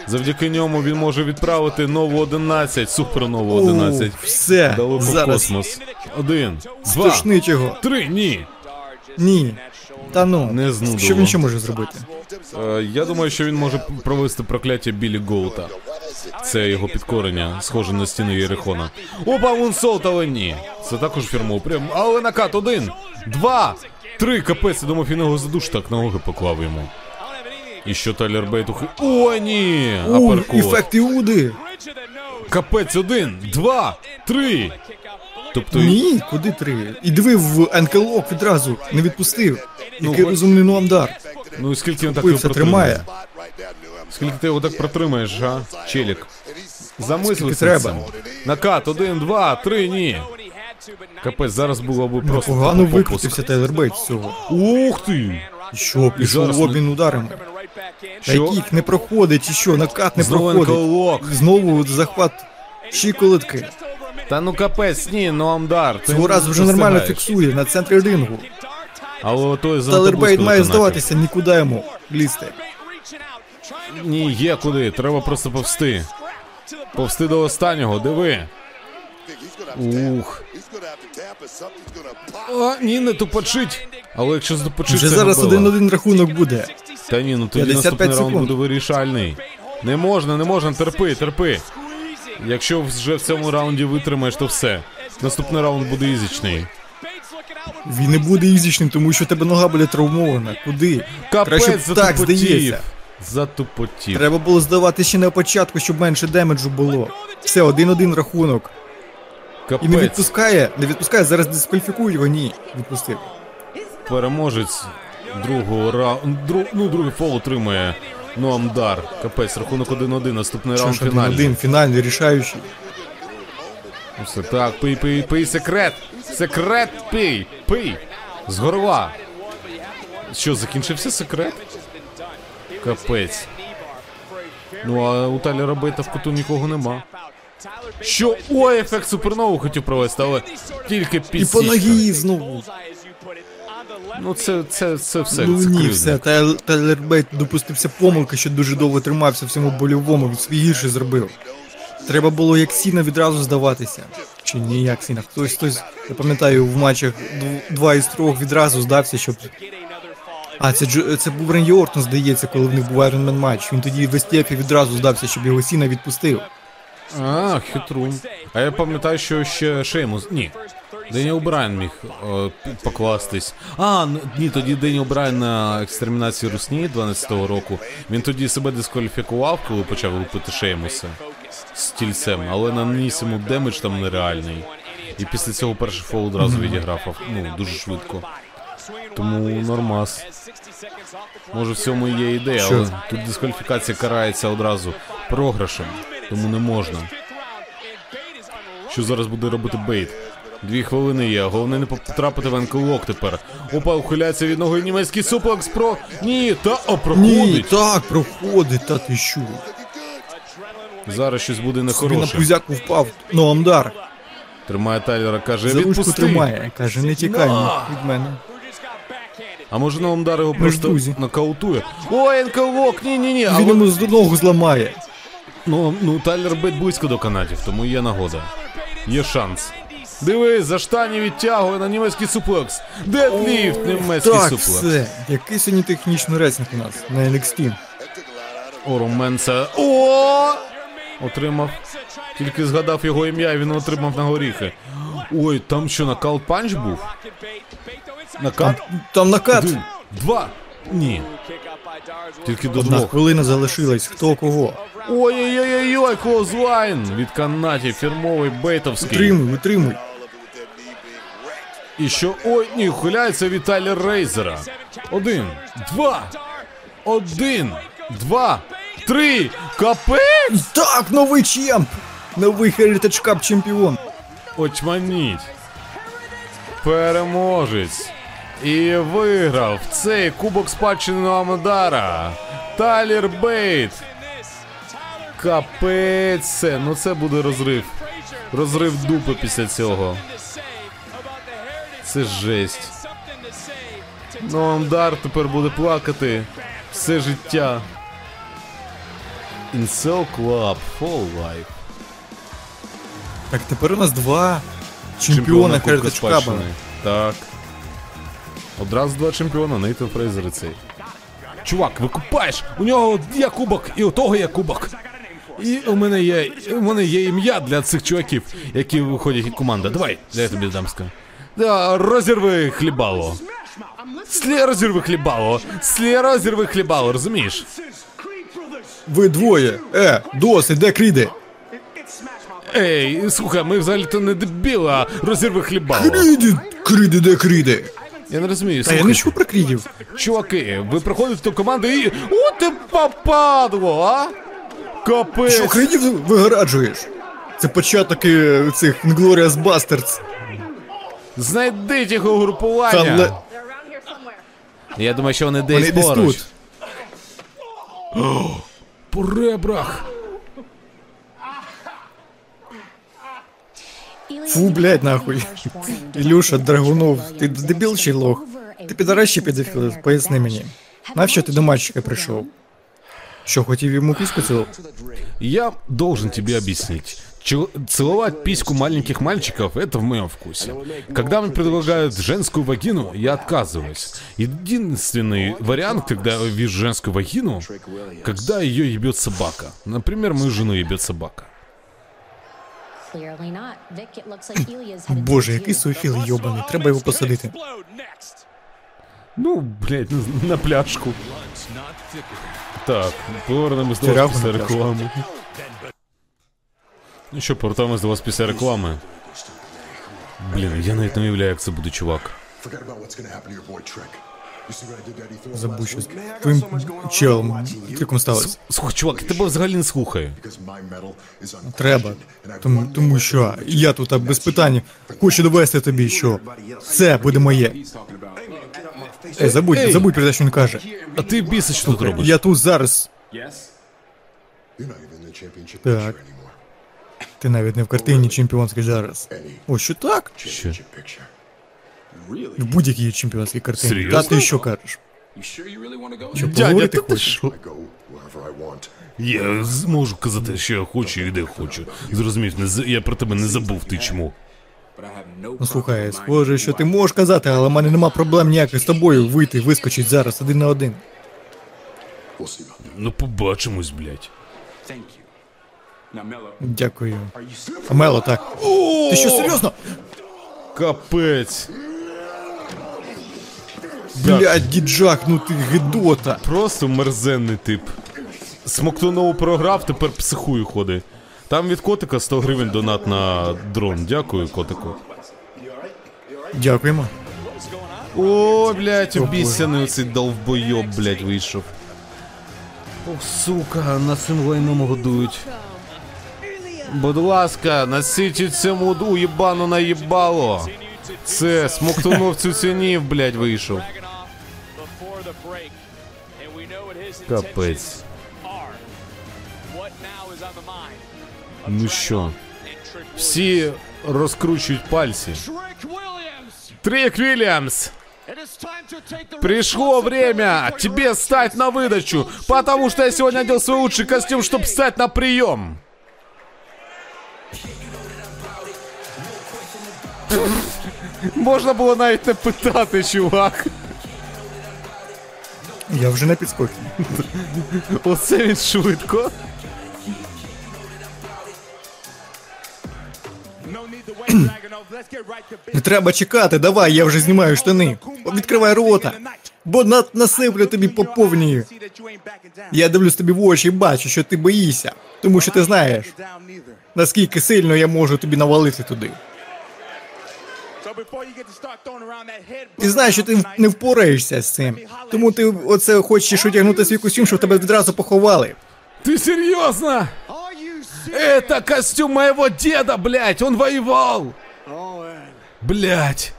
Завдяки ньому він може відправити нову 11, супер нову 11. О, все, Далеко в зараз космос. Один, два, його. три, ні. Ні. Та ну, Не знудило. що він ще може зробити? Е, я думаю, що він може провести прокляття Білі Гоута. Це його підкорення, схоже на стіни Єрихона. Опа, Мунсолт, але ні. Це також фірмовий прийом. Але накат один, два, три. Капець, я думав, він його задуш так на ноги поклав йому. І що Тайлер Бейт ухи... О, ні! Аперкот. ефект Іуди! Капець один, два, три. Тобто Ні, куди три? І диви в енкелок відразу, не відпустив. Ну, Який хоч- розумний Нуамдар. Ну і скільки він так його Пився протримає? тримає. Скільки ти його так протримаєш, а? Челік. Замислився. Скільки треба. Накат, один, два, три, ні. Капець, зараз було б просто Погано попуск. викрутився Тейлер Бейт з цього. Ух ти! І що, пішов зараз в обмін ударами. Та kick не проходить, і що, накат не Знову проходить. ankle lock. Знову захват щиколотки. Та ну капець, ні, Ноам Дар. ти Цього разу вже нормально встигаєш. фіксує на центрі рингу. Але той за Тейлер Бейт має здаватися, нікуди йому лізти. Ні, є куди, треба просто повсти. Повсти до останнього, диви. Ух. О, ні, не тупочить. Але якщо затупочить, Вже це зараз один-один рахунок буде. Та ні, ну тоді 55 наступний раунд секунд. буде вирішальний. Не можна, не можна, терпи, терпи. Якщо вже в цьому раунді витримаєш, то все. Наступний раунд буде ізічний. Він не буде ізічним, тому що тебе нога буде травмована. Куди? Капець, Краще б так затупотів. здається. Затупотів. Треба було здавати ще на початку, щоб менше damage у було. Все, один-один рахунок. І не Капець. відпускає, не відпускає, зараз дискваліфікує його, ні. Відпустив. Переможець другого раунду. Дру... Ну, другий fall отримує Ноам Дар. Капець, рахунок 1-1, наступний раунд фінальний. один-один, фінальний, рішаючий. Ну Все так, пий, пий, пий секрет. Секрет пий, пий. З горла. Що, закінчився секрет? Капець. Ну а у Тайлера Бейта в куту нікого нема. Що? Ой, ефект супернову хотів провести, але тільки І по ногі знову. Ну це, це, це все. ну ні, все. Тайлер Бейт допустився помилки, що дуже довго тримався в цьому больовому, він свій гірше зробив. Треба було як Сіна відразу здаватися. Чи ні, як Сіна? Хтось, хтось, я пам'ятаю, в матчах дв- два із трьох відразу здався, щоб. А, це, Джо- це був Ренді Ортон, здається, коли в них був Man матч. Він тоді в STF відразу здався, щоб його Сіна відпустив. А, хитрун. А я пам'ятаю, що ще Шеймус. Ні. Деніел Брайан міг е, покластись. А, ні, тоді Деніел Брайан на екстермінації Русні 12-го року. Він тоді себе дискваліфікував, коли почав лупити Шеймуса з стільцем, але наніс йому damage там нереальний. І після цього перший fall одразу відіграв ну, дуже швидко. Тому нормас. Може в цьому і є ідея, Що? але тут дискваліфікація карається одразу програшем, тому не можна. Що зараз буде робити Бейт? Дві хвилини є, головне не потрапити в ankle lock тепер. Опа, ухиляється від ноги німецький суплекс про. Ні, та о, Ні, так, проходить, та ти що? Зараз щось буде Собі на пузяку впав. Ну, Амдар. Тримає Тайлера, каже, За ручку відпусти. тримає. Каже, не тікай На! від мене. А може на Омдар його просто друзі. нокаутує. Ой, анклок, ні, ні, ні. А Він от- йому з ногу зламає. Ну, ну Тайлер Бейт близько до канатів, тому є нагода. Є шанс. Дивись, за штані відтягує на німецький суплекс. Дедліфт, німецький Так, суплекс. все. Який сьогодні технічний рейтинг у нас на NXT? Ороменце. О! Отримав. Тільки згадав його ім'я, і він отримав на горіхи. Ой, там що, нокаут панч був? Нокаут? Там накат. Один, два. Ні. Тільки до Одна двох. хвилина залишилась. Хто кого? Ой-ой-ой-ой, clothesline від канатів, фірмовий бейтовський. Витримуй, витримуй. І що. Ой, ні, ухиляється від Тайлер Рейзера. Один, два, один, два, три. Капець! Так, новий champ! Новий Heritage Cup чемпіон. Очманіть. Переможець. І виграв цей кубок спадщини Ноам Дара. Тайлер Бейт. Капець. Ну це буде розрив. Розрив дупи після цього. Це жесть. Ну, Амдар тепер буде плакати все життя. Incel Club for Life. Так, тепер у нас два чемпіона Кубка. Так. Одразу два чемпіона, Нейтан Фрейзер і цей. Чувак, викупаєш! У нього є кубок, і у того є кубок. І у мене є. У мене є ім'я для цих чуваків, які виходять як команда. Давай, я тобі дам ска. Да, розірви хлібало. Слі розірви хлібало. Слі розірви хлібало, розумієш? Ви двоє. Е, досить, де кріди? Ей, слухай, ми взагалі-то не дебіли, а розірви хлібало. Кріди! Кріди, де кріди? Я не розумію, Та я слухай. не чув про крідів. Чуваки, ви приходите до команди і. О, ти попадло, а? Капець! Що крідів вигораджуєш? Це початок е, цих Glorious Bastards. Знайдіть їх угрупування! Там ле- Я думаю, що вони десь Вони десь поруч. тут. [gasps] По ребрах! Фу, блядь, нахуй. Ілюша, Драгунов, ти дебіл чи лох? Ти підаращий педофіл, поясни мені. Навіщо ти до мальчика прийшов? Що, хотів йому піску цілувати? Я должен тебе объяснить. Целовать письку маленьких мальчиков – это в моем вкусе. Когда мне предлагают женскую вагину, я отказываюсь. Единственный вариант, когда я вижу женскую вагину, когда ее ебет собака. Например, мою жену ебет собака. [coughs] Боже, який суфіл йобаний, треба його посадити. Ну, блядь, на, на пляшку. Так, повернемось до вас Ну що, повертаємось до вас після реклами. Блін, я навіть не уявляю, як це буде, чувак. Last щось. Твоїм челом. Триком сталося. Слухай, чувак, я тебе взагалі не слухаю. Треба. Тому, тому що я тут а, без питань хочу довести тобі, що це буде моє. Ей, забудь, Ей! забудь про те, що він каже. А ти біси, що тут робиш? Я тут зараз. Так. Ти навіть не в картині чемпіонській зараз. О, що так? Що? В будь-якій чемпіонській картині. Серйозно? Та ти що кажеш? Що Дядя, поговорити ти що? Want. Я зможу казати, що я хочу і де хочу. Зрозумів, не з- я про тебе не забув, ти чому. Ну слухай, схоже, що ти можеш казати, але в мене нема проблем ніяких з тобою вийти, вискочить зараз один на один. Ну побачимось, блядь. Дякую. Мело, так. Ти що, серйозно? Капець. Блядь, діджак, ну ти гидота. Просто мерзенний тип. Смоктунову програв, тепер психую ходить. Там від котика 100 гривень донат на дрон. Дякую, котику. Дякуємо. О, блядь, обіцяний оцей долбойоб, блядь, вийшов. Ох, сука, на цим лайном годують. Будь ласка, насичіть цьому уєбану наїбало. Це смоктунов цуцянів, блядь, вийшов. Капець. Ну що, всі розкручують пальці. Трик Вильямс! Пришло время тебе стать на выдачу, потому что я сегодня одел свой лучший костюм, чтобы стать на прием. Можна було навіть не питати, чувак. Я вже на підскокі. Оце він швидко. Не треба чекати, давай, я вже знімаю штани. Відкривай рота. Бо на, насиплю тобі по повній. Я дивлюсь тобі в очі і бачу, що ти боїшся. Тому що ти знаєш, наскільки сильно я можу тобі навалити туди. Ти знаєш, що ти не впораєшся з цим. Тому ти оце хочеш одягнути свій костюм, щоб тебе відразу поховали. Ты серьезно? Это костюм моего деда, блядь, он воевал. Блядь.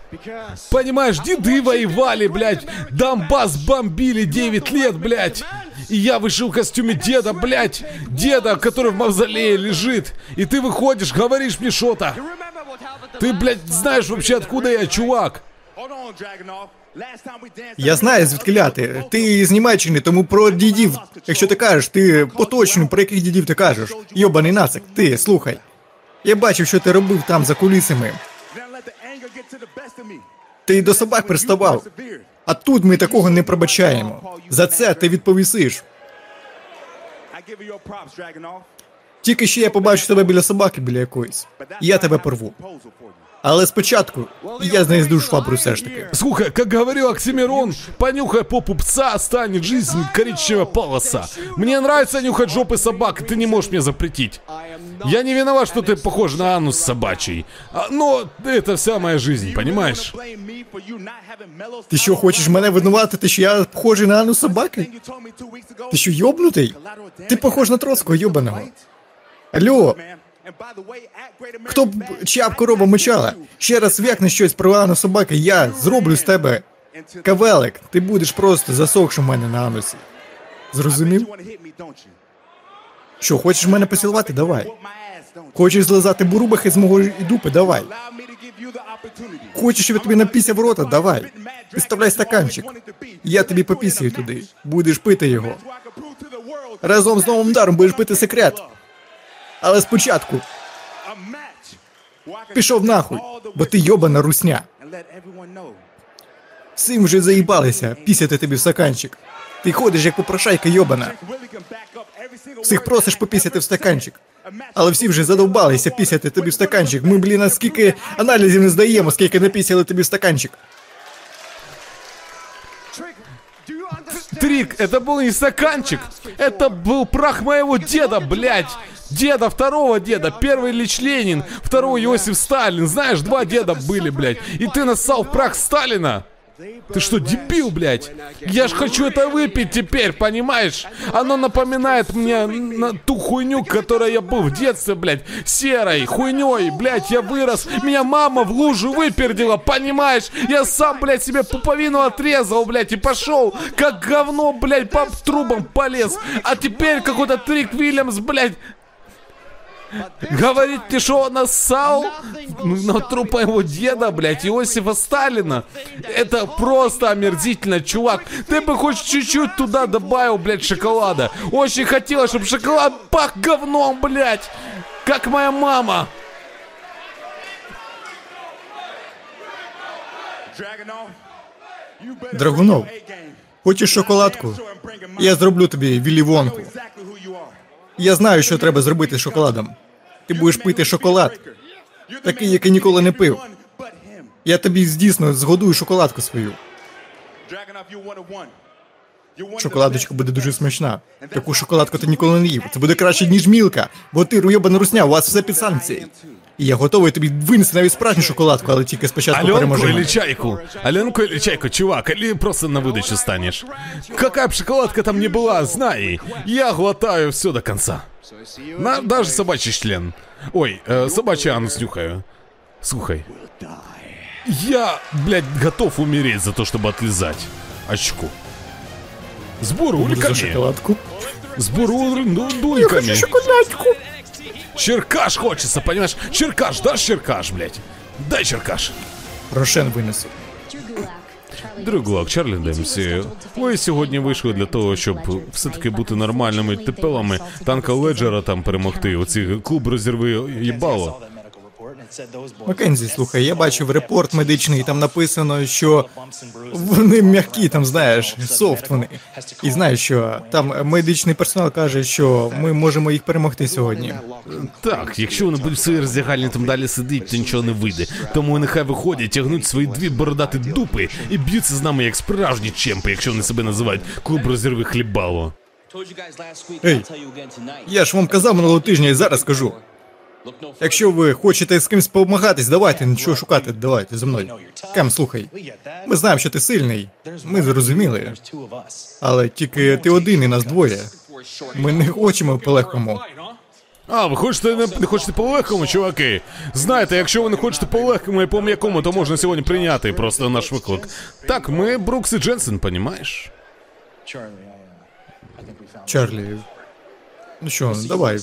Понимаешь, деды воевали, блядь. Донбасс бомбили 9 лет, блядь. И я вышел в костюме деда, блядь. Деда, который в мавзолее лежит. И ты выходишь, говоришь мне что-то. Ты, блядь, знаешь вообще, откуда я, чувак? Я знаю, звідки ляти. Ти з Німеччини, тому про дідів. Якщо ти кажеш, ти поточно, про яких дідів ти кажеш. Йобаний нацик, ти слухай. Я бачив, що ти робив там за кулісами. Ти до собак приставав. А тут ми такого не пробачаємо. За це ти відповісиш. Тільки ще я побачу тебе біля собаки, біля якоїсь. Я тебе порву. Але спочатку я знайду швабру все ж таки. Слухай, как говорил Оксимирон, понюхай попу пса, станет жизнь коричневая полоса. Мне нравится нюхать жопы собак, и ты не можешь мне запретить. Я не виноват, что ты похож на анус собачий. А, но это вся моя жизнь, понимаешь? Ти що, хочеш мене винуватити, що я похожий на Анну собаки? Ти що, йобнутий? Ти похож на Троцького йобаного. Алло, хто б чия б корова мочала? Ще раз вякне щось про Анну собаки, я зроблю з тебе кавелик. Ти будеш просто засохши в мене на анусі. Зрозумів? Що, хочеш мене поцілувати? Давай. Хочеш злизати бурубахи з мого дупи? Давай. Хочеш, щоб я тобі напісяв рота? Давай. Підставляй стаканчик. Я тобі попісяю туди. Будеш пити його. Разом з новим даром будеш пити секрет. Але спочатку пішов нахуй, бо ти йобана русня. Всім вже заїбалися пісяти тобі в стаканчик. Ти ходиш як попрошайка йобана. Всіх просиш попісяти в стаканчик. Але всі вже задовбалися пісяти тобі в стаканчик. Ми, блін, а скільки аналізів не здаємо, скільки напісяли тобі в стаканчик. Трик, это был не стаканчик, это был прах моего деда, блядь. Деда, второго деда, первый Ильич Ленин, второй Иосиф Сталин. Знаешь, два деда были, блядь. И ты нассал прах Сталина? Ты что, дебил, блядь? Я ж хочу это выпить теперь, понимаешь? Оно напоминает мне на ту хуйню, которой я был в детстве, блядь. Серой, хуйней, блядь, я вырос. Меня мама в лужу выпердила, понимаешь? Я сам, блядь, себе пуповину отрезал, блядь, и пошел, как говно, блядь, по трубам полез. А теперь какой-то Трик Вильямс, блядь, Говорит, ты что, нассал на труп моего деда, блядь, Иосифа Сталина? Это просто омерзительно, чувак. Ты бы хоть чуть-чуть туда добавил, блядь, шоколада. Очень хотела, чтобы шоколад пах говном, блядь. Как моя мама. Драгунов, хочеш шоколадку? Я зроблю тобі вілівонку. Я знаю, що треба зробити з шоколадом. Ти будеш пити шоколад, такий, який ніколи не пив. Я тобі дійсно згодую шоколадку свою. Шоколадочка буде дуже смачна. Таку шоколадку ти ніколи не їв. Це буде краще, ніж мілка, бо ти руйобана русня, у вас все під санкції. І я готовий тобі винести навіть справжню шоколадку, але тільки спочатку Аленку переможемо. или чайку? Аленку или чайку, чувак, или просто на выдачу станешь? Какая бы шоколадка там ни была, знай, я глотаю все до конца. На, даже собачий член. Ой, э, собачий анус нюхаю. Слухай. Я, блядь, готов умереть за то, чтобы отлизать очку. С Буду за бурульками. шоколадку. С бурульками. Шоколадку. Черкаш хочется, понимаешь? Черкаш, дашь черкаш, блядь? Дай черкаш. Рошен винесу. Другу Чарлі Демсі, ви сьогодні вийшли для того, щоб все-таки бути нормальними тепелами танка Леджера там перемогти. Оці клуб розірви їбало. Маккензі, слухай, я бачив репорт медичний, там написано, що вони м'які, там знаєш, софт вони. І знаєш, що там медичний персонал каже, що ми можемо їх перемогти сьогодні. Так, якщо вони будуть в своїй роздягальні там далі сидіти, то нічого не вийде. Тому нехай виходять, тягнуть свої дві бородати дупи і б'ються з нами як справжні чемпи, якщо вони себе називають клуб розірви хлібало. Ей, я ж вам казав минулого тижня і зараз кажу. Якщо ви хочете з кимсь помагатись, давайте нічого шукати, давайте за мною. Кем, слухай, ми знаємо, що ти сильний. Ми зрозуміли. Але тільки ти один і нас двоє. Ми не хочемо по-легкому. А, ви хочете не, не хочете по легкому, чуваки? Знаєте, якщо ви не хочете по легкому і по м'якому, то можна сьогодні прийняти просто наш виклик. Так, ми Брукс і Дженсен, понімаєш? Чарлі. Ну що, давай,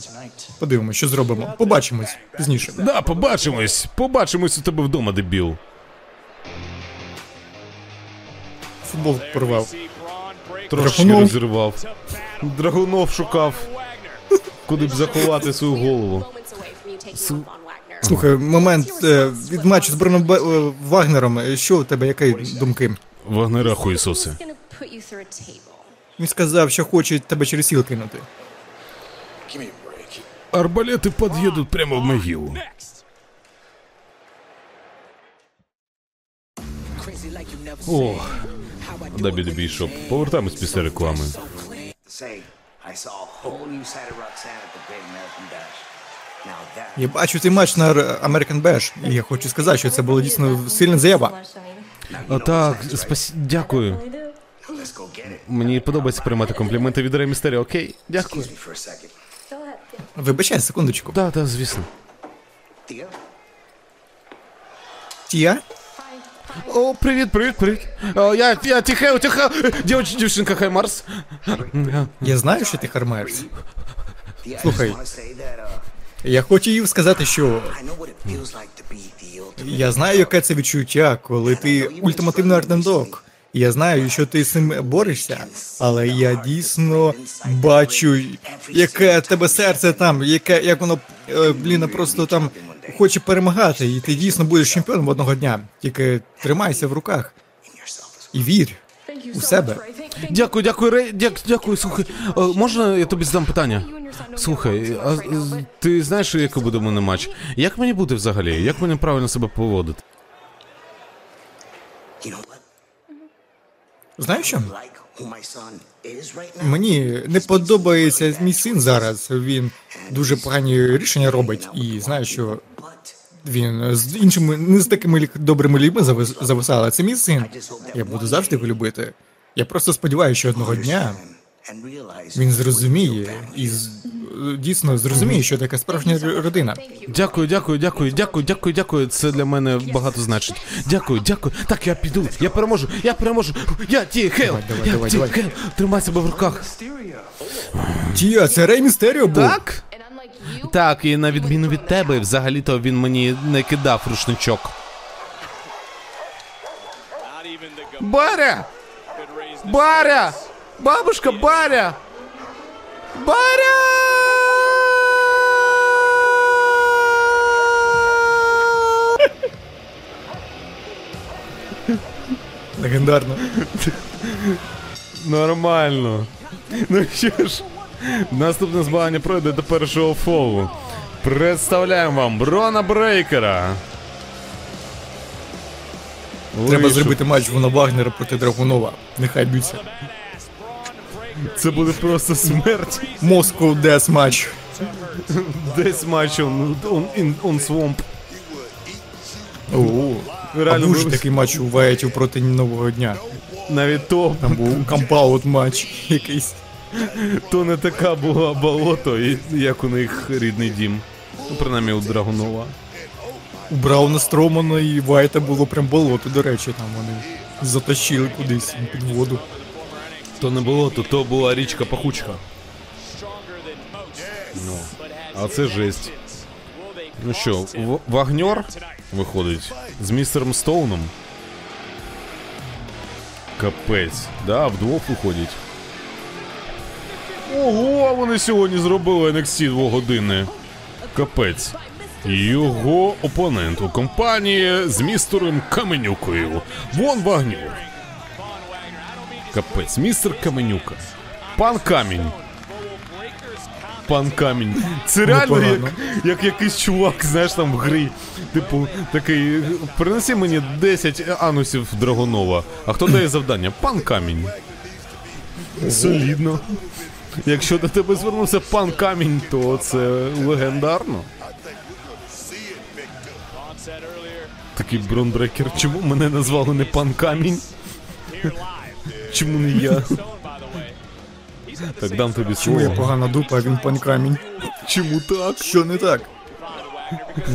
подивимось, що зробимо. Побачимось пізніше. Да, побачимось. Побачимось у тебе вдома, дебіл. Футбол порвав. Трошки Драгунов. розірвав. Драгунов шукав, куди б заховати свою голову. Слухай, момент е, від матчу з Броном Бе- е, Вагнером. е, Що у тебе, які думки? Вагнера хуїсоси. Він сказав, що хоче тебе через сіл кинути. Арбалети під'їдуть прямо в могилу. О, Дабі Шоп. Повертаємось після реклами. Я бачу цей матч на American Bash, і я хочу сказати, що це була дійсно сильна заява. А, так, спасі... дякую. Мені подобається приймати компліменти від Рей Містеріо, окей? Дякую. Вибачай, секундочку. Так, так, звісно. Thea? Тія? О, привіт, привіт, привіт. О, я, я тихе, тихе. Дівч, дівчинка Хай Марс. Я знаю, що ти I Слухай. uh, Я хочу їй сказати, що я знаю, яке це відчуття, коли ти ультимативний ардендок. Я знаю, що ти з цим борешся, але я дійсно бачу, яке тебе серце там, яке як воно е, блін, просто там хоче перемагати, і ти дійсно будеш чемпіоном одного дня. Тільки тримайся в руках і вір у себе. Дякую, дякую, Рей, дякую, дякую, слухай. Е, можна я тобі задам питання? Слухай, а ти знаєш, який буде в мене матч? Як мені бути взагалі? Як мені правильно себе поводити? Знаєш що? Мені не подобається мій син зараз. Він дуже погані рішення робить, і знаю, що він з іншими не з такими добрими людьми завис- зависав, але це мій син. Я буду завжди його любити. Я просто сподіваюся, що одного дня він зрозуміє і дійсно зрозуміє, що таке справжня родина. Дякую, дякую, дякую, дякую, дякую, дякую. Це для мене багато значить. Дякую, дякую. Так, я піду, я переможу, я переможу. Я Тія Хейл, Давай, давай, я давай, ті давай. Хейл. Тримай себе в руках. Тія, це Рей Містеріо був. Так? Так, і на відміну від тебе, взагалі-то він мені не кидав рушничок. Баря! Баря! Бабушка, Баря! Баря! Легендарно. Нормально. Ну що ж, наступне змагання пройде до першого фолу. Представляємо вам Брона Брейкера. Треба зробити матч Вона Вагнера проти Драгунова. Нехай б'ються. Це буде просто смерть. Moscow Death Match. Десь матч он, он, он, он свомп. А Реально, був же такий матч у Ваєтів проти нового дня. навіть то, Там був compound матч якийсь. то не така була болото, як у них рідний дім. Ну, принаймні у Драгунова. У Брауна Стромана і Вайта було прям болото, до речі, там вони затащили кудись під воду. То не болото, то була річка пахучка. Ну, а це жесть. Ну що, В- Вагньор виходить з містером Стоуном. Капець. Да, вдвох виходять. Ого, вони сьогодні зробили NXT двогодинне. Капець. Його опонент у компанії з містером Каменюкою. Вон Вагньор. Капець, містер Каменюка. Пан Камінь. Пан Камінь. Це реально як, як якийсь чувак, знаєш, там в грі. Типу, такий. Принеси мені 10 анусів Драгонова. А хто дає завдання? Пан Камінь. Солідно. Якщо до тебе звернувся пан Камінь, то це легендарно. Такий бронбрекер. Чому мене назвали не пан Камінь? Чому не я? Так дам тобі Чому я погана дупа, а він пан камінь? Чому так? Що не так?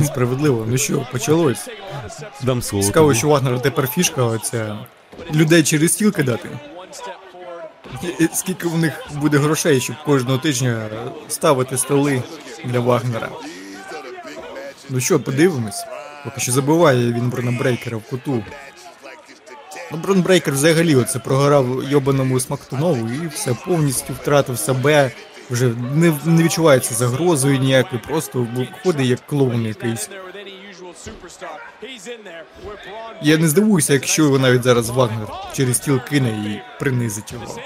Несправедливо. Ну що, почалось. Дам слово. Цікаво, тобі. що у Вагнера тепер фішка оця. Людей через стіл кидати. І- і Скільки в них буде грошей, щоб кожного тижня ставити столи для Вагнера. Ну що, подивимось. Поки що забиває він Бронебрейкера в куту. Ну, Брон Брейкер взагалі оце програв йобаному Смактунову і все повністю втратив себе. Вже не, не відчувається загрозою ніякою, просто виходить як клоун якийсь. Я не здивуюся, якщо його навіть зараз Вагнер через стіл кине і принизить його.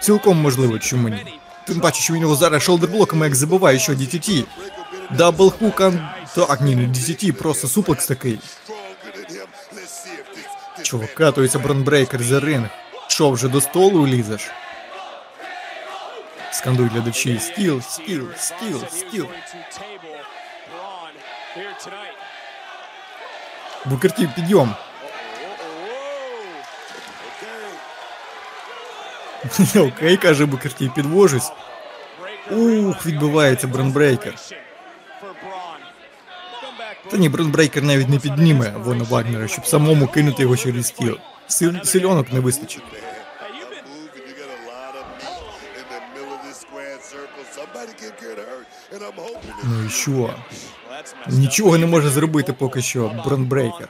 Цілком можливо, чому ні. Тим паче, що він його зараз shoulder block ами як забиває, що DDT. Double hook. Так, ні, не DDT, просто suplex такий. Чого катується Брон Брейкер за ринг? Що, вже до столу лізеш? Скандують глядачі. Стіл, стіл, стіл, стіл. Букер Ті, підйом. [laughs] Окей, каже Букер Ті, підвожусь. Ух, відбивається Брон Брейкер. Та ні, Брон Брейкер навіть не підніме Вона Вагнера, щоб самому кинути його через стіл. Сил, сильонок не вистачить. Ну і що? Нічого не може зробити поки що Брон Брейкер.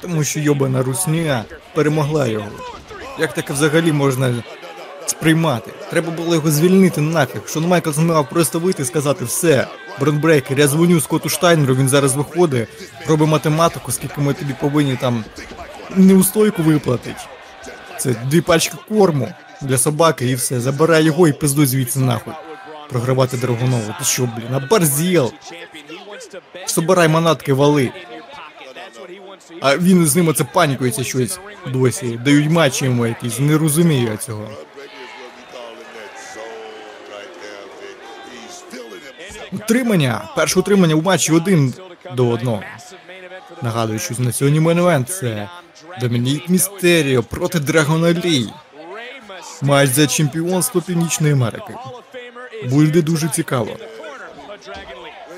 Тому що йобана русня перемогла його. Як таке взагалі можна сприймати? Треба було його звільнити нафіг. Шон Майклс мав просто вийти і сказати все. Брон Брейкер, я дзвоню Скотту Штайнеру, він зараз виходить, робить математику, скільки ми тобі повинні там неустойку виплатить. Це дві пачки корму для собаки і все. Забирай його і пиздуй звідси нахуй. Програвати Драгунову. Ти що, блін, оборзел? Собирай манатки, вали. А він з ними це панікується щось досі. Дають матчі йому якісь, не розумію я цього. Утримання. Перше утримання у матчі один до одного. Нагадую, що на сьогодні main це Домінік Містеріо проти Драгона Лі. Матч за чемпіонство Північної Америки. Буде дуже цікаво.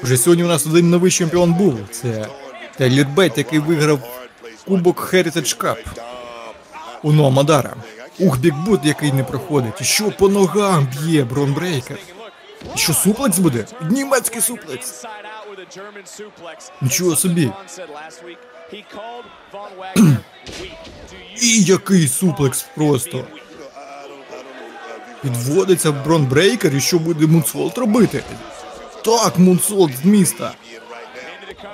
Вже сьогодні у нас один новий чемпіон був. Це Тайлер Бейт, який виграв Кубок Heritage Cup. у Ноама Дара. Ух, big boot, який не проходить. І що по ногам б'є Брон Брейкер. Що суплекс буде? Німецький суплекс. Нічого собі. І який суплекс просто. Підводиться Брон Брейкер і що буде moonsault робити? Так, Moonsault з місця.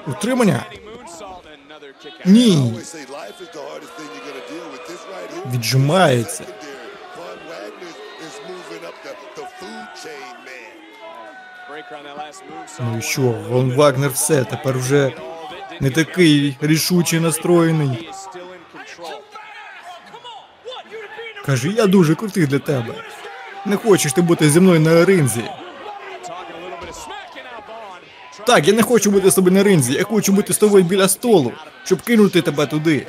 Утримання? Ні. Віджимається. Ну і що, Вон Вагнер все, тепер вже не такий рішучий настроєний. Каже, я дуже крутий для тебе. Не хочеш ти бути зі мною на ринзі. Так, я не хочу бути з тобою на ринзі, я хочу бути з тобою біля столу, щоб кинути тебе туди.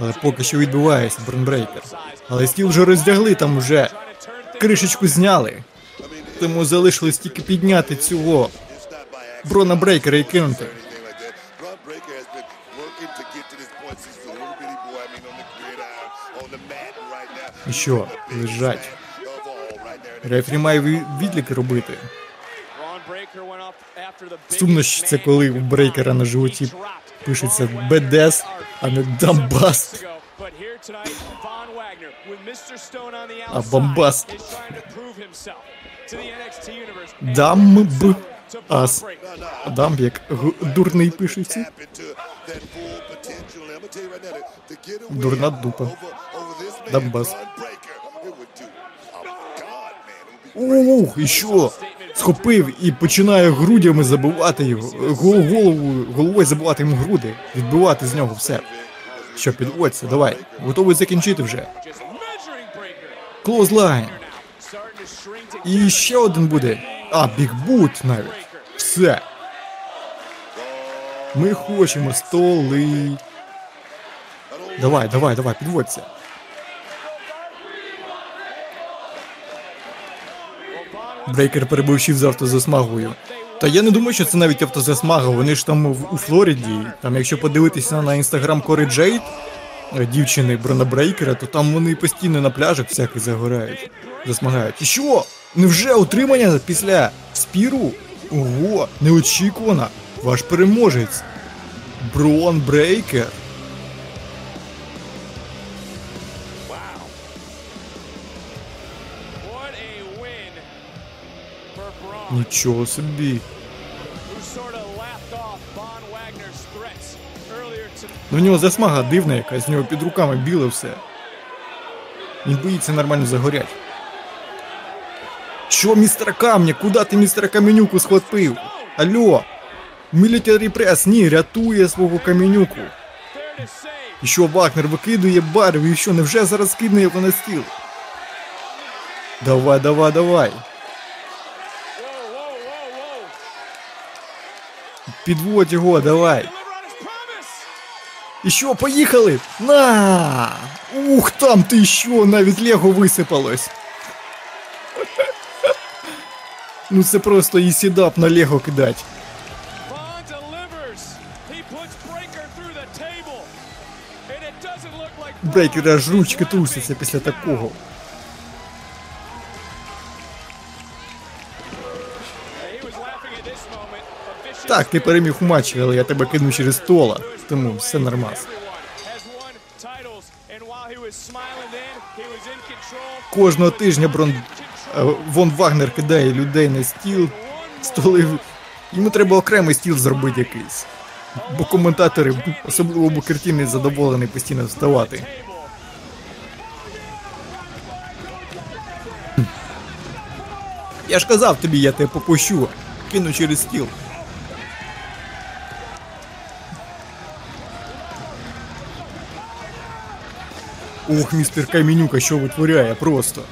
Але поки що відбувається, Брон Брейкер. Але стіл вже роздягли, там вже кришечку зняли. Тому залишилось тільки підняти цього Брона Брейкера і кинути. І що, лежать. Рефрі має ві- відліки робити. Сумно, що це коли у брейкера на животі пишеться БДС, а не Дамбас. А Бомбас. Дамбас. Дам як г- дурний пишеться. Дурна дупа. Дамбас. Oh Ух, і що? Схопив і починає грудями забивати його. Голову, головою забивати йому груди. Відбивати з нього все. Що, підводься, давай. Готовий закінчити вже. Clothesline. І ще один буде. А, big boot навіть. Все. Ми хочемо столи. Давай, давай, давай, підводься. Брейкер переборщив з автозасмагою. Та я не думаю, що це навіть автозасмага. Вони ж там у Флориді. Там, якщо подивитися на інстаграм Кори Джейд, дівчини Брона Брейкера, то там вони постійно на пляжах всяких загорають, засмагають. І що? Невже утримання після спіру? Ого, неочікувано. Ваш переможець. Брон Брейкер. Нічого собі. Ну, в нього засмага дивна якась, в нього під руками біле все. Він боїться нормально загорять. Що, містер Камня? Куди ти містера Каменюку схватив? Алло? Мілітарі прес, ні, рятує свого Каменюку. І що Вагнер викидує барів, і що, невже зараз кидне його на стіл? Давай, давай, давай. Підводь його, давай. Що, поїхали? На! Ух, там ти що, навіть Лего висипалось. Ну це просто і сідап на Лего кидать. Брейкера ж ручки трусяться після такого. Так, ти переміг у матчі, але я тебе кину через стола, тому все нормас. Кожного тижня Брон е, Вон Вагнер кидає людей на стіл, столи. Йому треба окремий стіл зробити якийсь. Бо коментатори, особливо Букерті, не задоволені постійно вставати. Я ж казав тобі, я тебе попущу. Кину через стіл. Ох, містер Каменюка, що витворяє просто.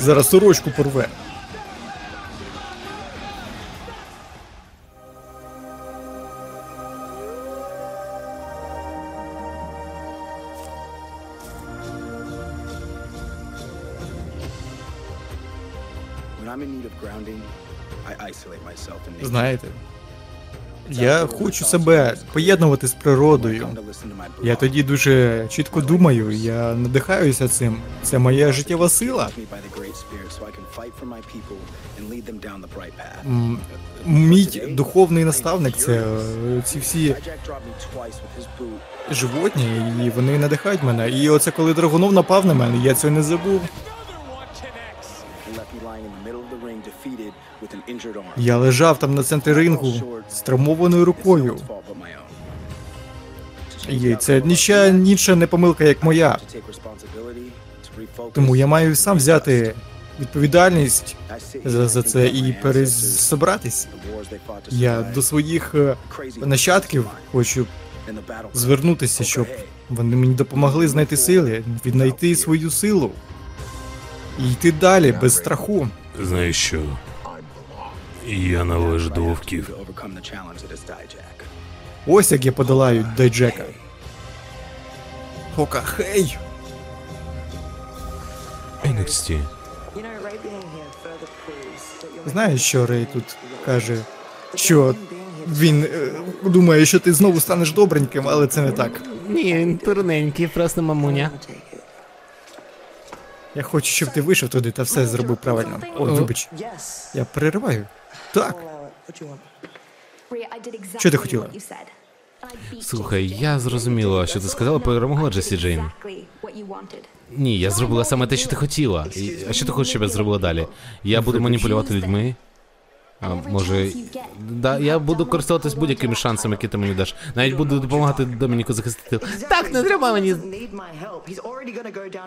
Зараз сорочку порве. When I'm in need of grounding, I isolate myself in nature. Знаєте, я хочу себе поєднувати з природою. Я тоді дуже чітко думаю, я надихаюся цим. Це моя життєва сила. М, Мій духовний наставник це е, ці всі животні, і вони надихають мене. І оце коли Драгунов напав на мене, я цього не забув. Я лежав там на центрі рингу з травмованою рукою. І це ніча, ніча не помилка, як моя. Тому я маю сам взяти відповідальність за, за це і to Я до своїх е, нащадків хочу звернутися, щоб вони мені допомогли знайти сили, віднайти свою силу. І йти далі без страху. Знаєш що? Я належу вовків. Ось як я подолаю Дайджека. Хока, хей! NXT. Знаєш, що Рей тут каже, що він е, думає, що ти знову станеш добреньким, але це не так. Ні, він турненький, просто мамуня. Я хочу, щоб ти вийшов туди та все зробив правильно. О, вибач, я перериваю. Так, Що ти хотіла? Слухай, я зрозуміла, що ти сказала, перемогла Джесі Джейн. Ні, я зробила саме те, що ти хотіла. І- А що ти хочеш, щоб я зробила далі? Я буду маніпулювати людьми. А може, да, я буду користуватись будь-якими шансами, які ти мені даш. Навіть буду допомагати Домініку захистити. Так, не треба мені.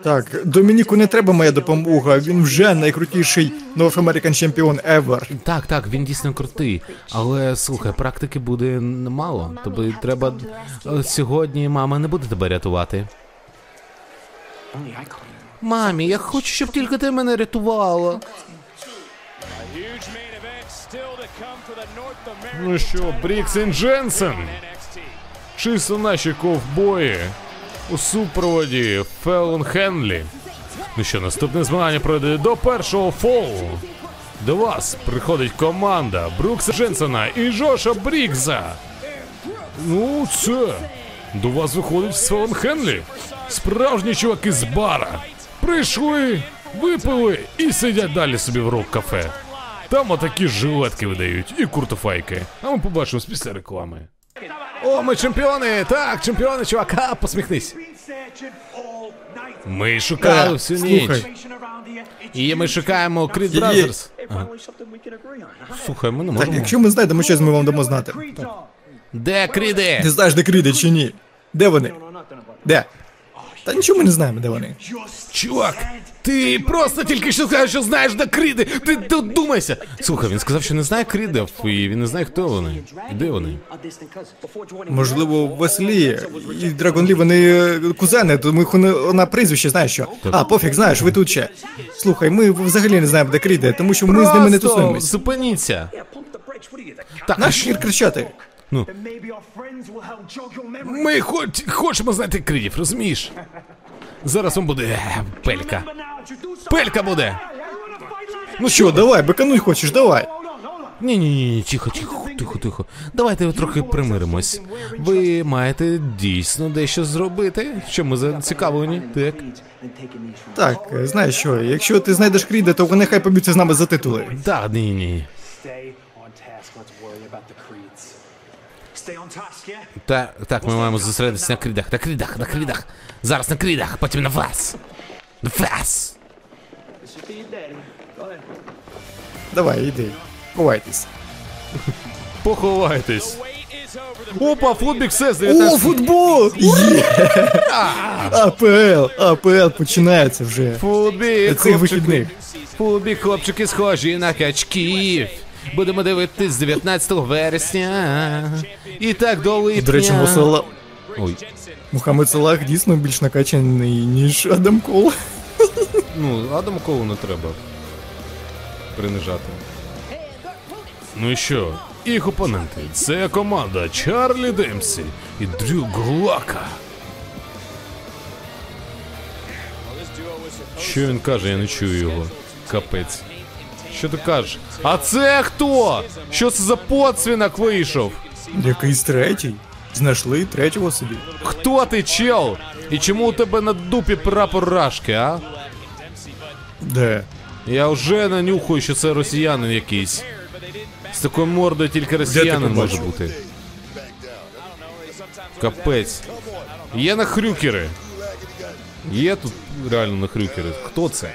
так, Домініку не треба моя допомога. Він вже найкрутіший North American чемпіон ever. Так, так, він дійсно крутий. Але слухай, практики буде мало. Тобі треба е, сьогодні мама не буде тебе рятувати. Мамі, я хочу, щоб тільки ти мене рятувала. Ну що, Брікс і Дженсен? Чисто наші ковбої у супроводі Феллон Хенлі. Ну що, наступне змагання пройде до першого фолу. До вас приходить команда Брукса Дженсена і Джоша Брікса. Ну, це. До вас виходить Феллон Хенлі. Справжні чуваки з бара. Прийшли, випили і сидять далі собі в рок-кафе. Там отакі жилетки видають і куртофайки. А ми побачимо після реклами. О, ми чемпіони! Так, чемпіони, чувака, посміхнись. Ми шукали всю ніч. І ми шукаємо Creed Brothers. On. Слухай, ми не Так, якщо ми знайдемо щось, ми вам дамо знати. Де Кріди? Ти знаєш, де Кріди чи ні? Де вони? Де? Та нічого ми не знаємо, де вони. Чувак, ти просто тільки що сказав, що знаєш, де Кріди. Ти додумайся. Слухай, він сказав, що не знає Крідів, і він не знає, хто вони. Де вони? Можливо, Веслі і Драгонлі вони е, кузени, тому їх вони- вона прізвище, знаєш що? А, пофіг, знаєш, ви тут ще. Слухай, ми взагалі не знаємо, де Кріди, тому що ми з ними не Просто тусуємось. зупиніться. Так, а Наш що? кричати. Memory. Ми хоч, хочемо знати Крідів, розумієш? Зараз он буде е, пелька. Пелька буде. Ну що, давай, бекануй хочеш, давай. Ні, ні, ні, тихо, тихо, тихо, тихо. Давайте трохи примиримось. Ви маєте дійсно дещо зробити, що ми зацікавлені, так? Так, знаєш що, якщо ти знайдеш Кріда, то вони хай поб'ються з нами за титули. Так, ні, ні. Yeah? Так, так, ми маємо зосередитися на крідах, на крідах, на крідах. Зараз на крідах, потім на вас. На вас. Давай, іди. Ховайтесь. Поховайтесь. Опа, футбік все О, футбол! Є! АПЛ, АПЛ починається вже. Футбік, Цих вихідних. хлопчики. Футбік, хлопчики, схожі на качків. Будемо дивитись 19 вересня. І так до липня. До речі, Мусала... Ой, Мухаммед Салах дійсно більш накачаний, ніж Адам Кол. ну, Адаму Колу не треба принижати. Ну і що? Їх опоненти це команда Чарлі Демсі і Дрю Глака. Що він каже, я не чую його. Капець. Що ти кажеш? А це хто? Що це за поцвінок вийшов? Якийсь третій. Знайшли третього собі. Хто ти, чел? І чому у тебе на дупі прапор рашки, а? Де? Я вже нанюхаю, що це росіянин якийсь. З такою мордою тільки росіянин може побачив? бути. Капець. Є нахрюкери. Є тут реально нахрюкери. Хто це?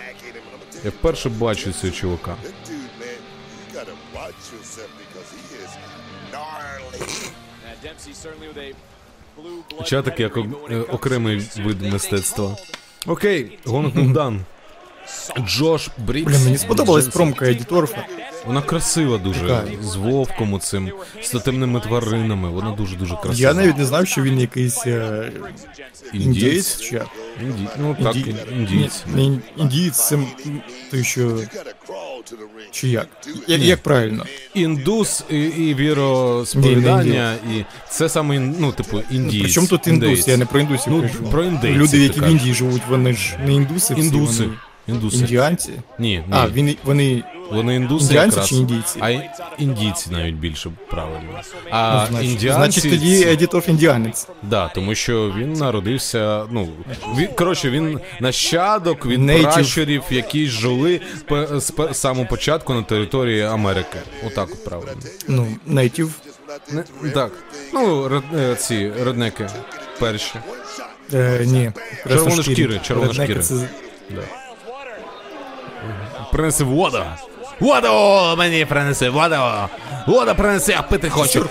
Я вперше бачу цього чувака. Чатик як о- окремий вид мистецтва. Окей, гонг був дан. Джош Брікс. Бля, мені сподобалась промка Еді Торфа. Вона красива дуже. Така. З вовком оцим, з тотемними тваринами. Вона дуже-дуже красива. Я навіть не знав, що він якийсь е, індієць чи як. Інді... Ну так, Інді- не індієць, це той, що. Чи як? Як, як правильно? Індус і, і віросповідання, і це саме, ну, типу, індієць. Причому тут індус? індеєць. Я не про індусів Ну, кажу. про індейців Люди, ти які в кажеш. Індії живуть, вони ж не індуси, всі, Індуси. вони Індуси. індіанці. Ні, ні. А, він, вони Вони індуси індіанці якраз. чи індійці? А індійці навіть більше правильно. Ну, А значить, індіанці... значить, тоді ці- Едітов індіанець. Да, тому що він народився. Ну він коротше, він нащадок від Native. пращурів, які жили пе- з пе- самого початку на території Америки. Отак от правильно. Ну, нейтів. Не, так. Ну, ред, е, ці реднеки перші. Е, ні. Червоношкіри, червоношкіри. Реднеки Це... Принеси воду. Воду! Мені принеси воду! Воду принеси, а пити хочу.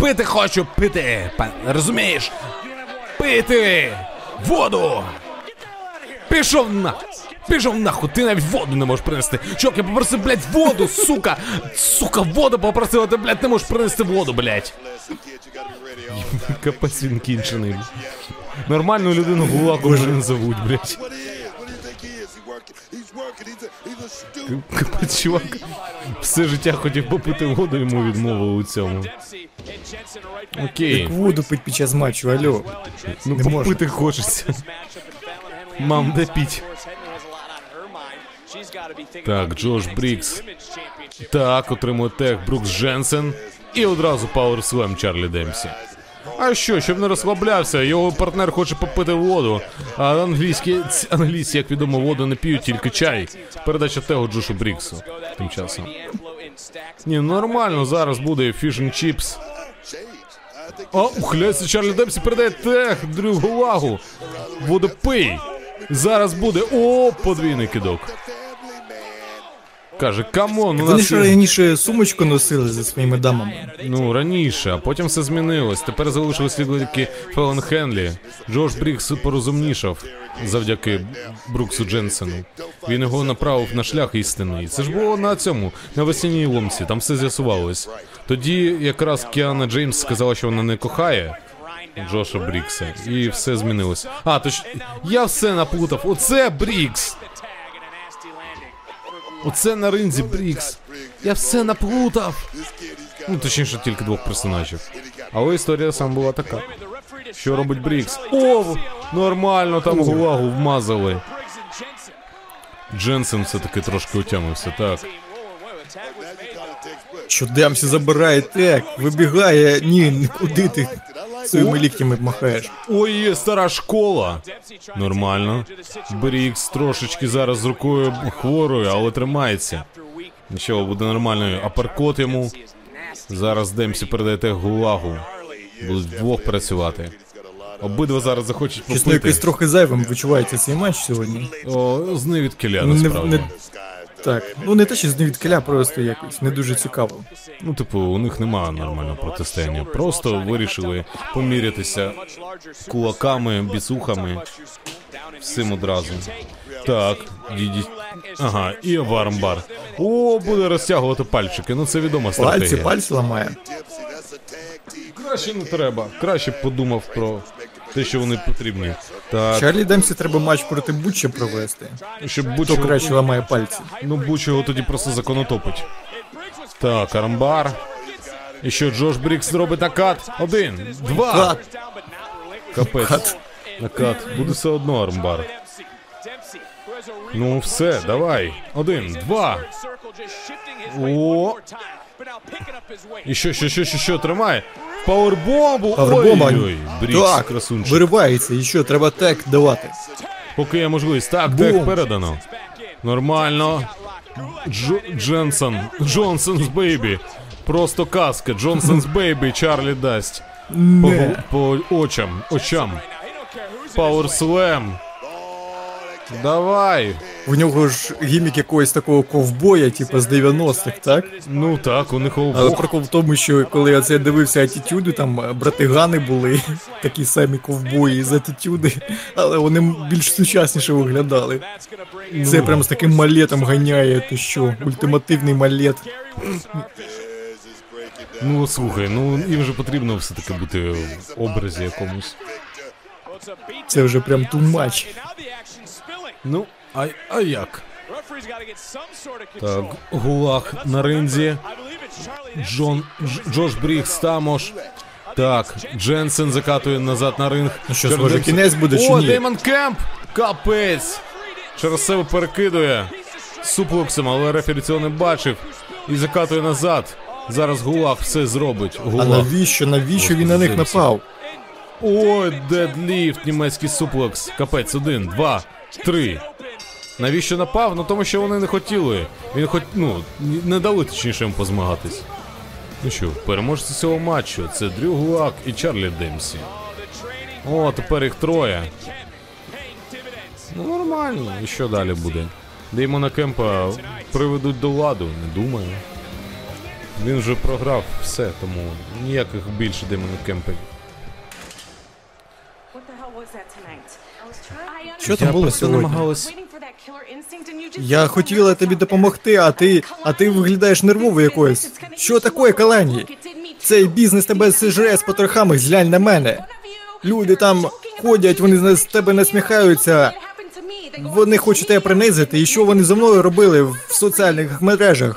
Пити хочу, пити. Розумієш? Пити! Воду! Пішов на! Пішов нахуй, ти навіть воду не можеш принести. Чок, я попросив, блядь, воду, сука! Сука, воду попросив, а ти, блядь, не можеш принести воду, блядь. Капець він кінчений. Нормальну людину гулаком вже не зовуть, блядь. Чувак. Все життя хотів попити воду, йому відмовили у цьому. Окей. Як воду пить під час матчу, алло. Ну Не можна. хочеться. Мам, де піть? Так, Джош Брікс. Так, отримує тех Брукс Дженсен. І одразу Power Slam Чарлі Демсі. А що, щоб не розслаблявся, його партнер хоче попити воду. А англійські, англійці, як відомо, воду не п'ють, тільки чай. Передача тегу Джошу Бріксу. Тим часом. Ні, ну нормально, зараз буде Chips. Change. А, ухиляється Чарлі Демсі передає тех Дрю Гулагу. Водопий. Зараз буде. О, подвійний кидок. Каже, камон, у Вони нас ж раніше сумочку носили зі своїми дамами. Ну, раніше, а потім все змінилось. Тепер залишились тільки Фелон Хенлі. Джош Брікс порозумнішав завдяки Бруксу Дженсену. Він його направив на шлях істинний. Це ж було на цьому, на весінній ломці, там все з'ясувалось. Тоді якраз Кіана Джеймс сказала, що вона не кохає Джоша Брікса, і все змінилось. А, точ я все наплутав. Оце Брікс! Оце на ринзі Брікс. Я все наплутав. Ну, точніше, тільки двох персонажів. Але історія сам була така. Що робить Брікс? О, нормально там гулагу вмазали. Дженсен все-таки трошки утямився, так. Що Демсі забирає тек, вибігає. Ні, куди ти своїми ліктями махаєш? Ой, стара школа. Нормально. Брікс трошечки зараз з рукою хворою, але тримається. Нічого, буде нормально. Апаркот йому. Зараз Демсі передає тех гулагу. Будуть вдвох працювати. Обидва зараз захочуть Чесно, якось попити. трохи зайвим відчувається цей матч сьогодні. О, з невідкиля, Ну, не, насправді. не, так, ну не те, що з невідкиля, просто якось не дуже цікаво. Ну, типу, у них немає нормального протистояння. Просто вирішили помірятися кулаками, біцухами, всім одразу. Так, діді. Ага, і вармбар. О, буде розтягувати пальчики. Ну це відома Пальці, стратегія. пальці ламає. Tag team. Краще не треба. Краще б подумав про те, що вони потрібні. Так, Чарлі Демсі треба матч проти Бутча провести. щоб Хто будь-що краще ламає пальці. Ну, будь його тоді просто законотопить. Так, армбар. І що Джош Брікс зробить накат? Один, два. Кат. Капець. Кат. Накат. Буде все одно армбар. Ну все, давай. Один, два. О. І що, що, що, що, що, тримає? Пауербомбу! Пауербомба. Ой-ой, Брікс, Так, красунчик. виривається, і що, треба тек давати. Поки є можливість. Так, Бум. тех передано. Нормально. Дж... Дженсон. Джонсонс Бейбі. Просто казка. Джонсонс Бейбі. Чарлі дасть. По, по очам. Очам. Пауер слем. Давай. У нього ж гімік якогось такого ковбоя, типу з 90-х, так? Ну так, у них Але прикол в тому, що коли я це дивився атітюди, там е, братигани були, [laughs] такі самі ковбої з атітюди, але вони більш сучасніше виглядали. Це прям з таким малетом ганяє, ти що, ультимативний малет. Ну слухай, ну їм же потрібно все-таки бути в образі якомусь. Це вже прям much. Ну, а, а як? Так, Гулак на ринзі. Джон Дж- Джош Бріггс тамож. Так, Дженсен закатує назад на ринг. Ну що, схоже, Демс- кінець буде чи О, ні? Деймон Кемп! Капець! Через себе перекидує суплексом, але рефері цього не бачив. І закатує назад. Зараз Гулаг все зробить. А Гулаг. навіщо, навіщо він на них напав? Ой, дедліфт, німецький суплекс. Капець, один, два, три. Навіщо напав? Ну тому що вони не хотіли. Він хоч, ну, не дали точніше їм позмагатись. Ну що, переможці цього матчу це Дрю Гулак і Чарлі Демсі. О, тепер їх троє. Ну нормально, і що далі буде? Деймона Кемпа приведуть до ладу, не думаю. Він вже програв все, тому ніяких більше Деймона Кемпа What the hell was that tonight? Що там було сьогодні? намагалась. Я хотіла тобі допомогти, а ти, а ти виглядаєш нервово якоюсь. Що таке, Калані? Цей бізнес тебе сижре з потрохами, зглянь на мене. Люди там ходять, вони з тебе насміхаються. Вони хочуть тебе принизити, і що вони зі мною робили в соціальних мережах?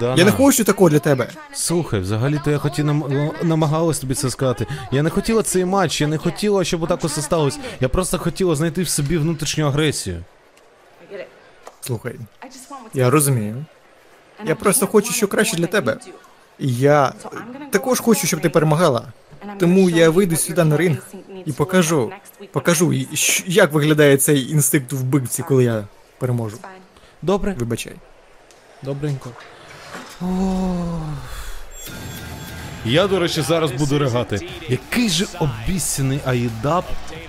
Я не хочу такого для тебе. Слухай, взагалі-то я хотів нам намагалась тобі це сказати. Я не хотіла цей матч, я не хотіла, щоб отак усе сталося. Я просто хотіла знайти в собі внутрішню агресію. Слухай, я розумію. Я просто хочу, що краще для тебе. І я також хочу, щоб ти перемагала. Тому я вийду сюди на ринг і покажу, покажу, як виглядає цей інстинкт вбивці, коли я переможу. Добре, Вибачай. добренько. Я, до речі, зараз буду ригати. Який же обіцяний Аїдап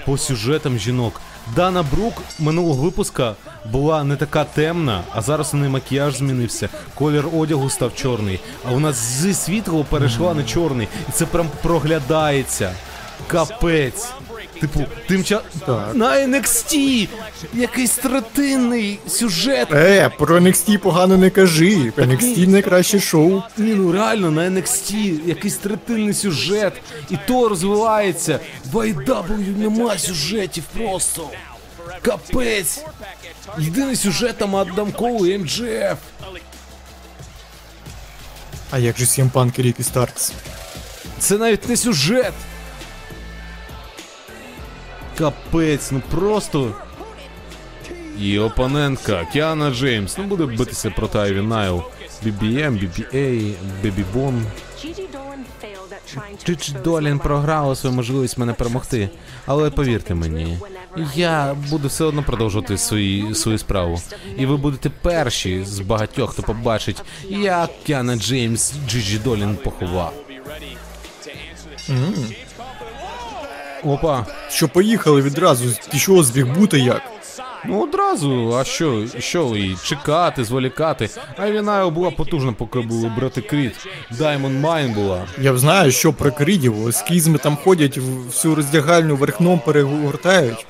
по сюжетам жінок. Дана Брук минулого випуска була не така темна, а зараз у неї макіяж змінився. Колір одягу став чорний. А нас зі світлого перейшла на чорний. І це прям проглядається. Капець. Типу, тим ча... Так. на NXT! Якийсь третинний сюжет. Е, про NXT погано не кажи. NXT найкраще шоу. Ні, ну реально на NXT якийсь третинний сюжет, і то розвивається. В IW нема сюжетів просто. Капець. Єдиний сюжет там Адам Коул і MJF. А як же Punk і Рікі Старкс? Це навіть не сюжет. Капець, ну просто. І опонентка Кіана Джеймс. Ну буде битися проти Айві Найл. BBM, BBA, Бебі Бон. Джиджі Долін програла свою можливість мене перемогти. Але повірте мені, я буду все одно продовжувати свої, свою справу. І ви будете перші з багатьох, хто побачить, як Кіана Джеймс Джиджі Долін поховав. Опа. Що поїхали відразу, ти що збіг бути як? Ну одразу, а що, що і чекати, зволікати. Айвінайл була потужна, поки були брати Кріт. Даймон Майн була. Я б знаю, що про крідів, скізми там ходять, всю роздягальню верхном перегортають.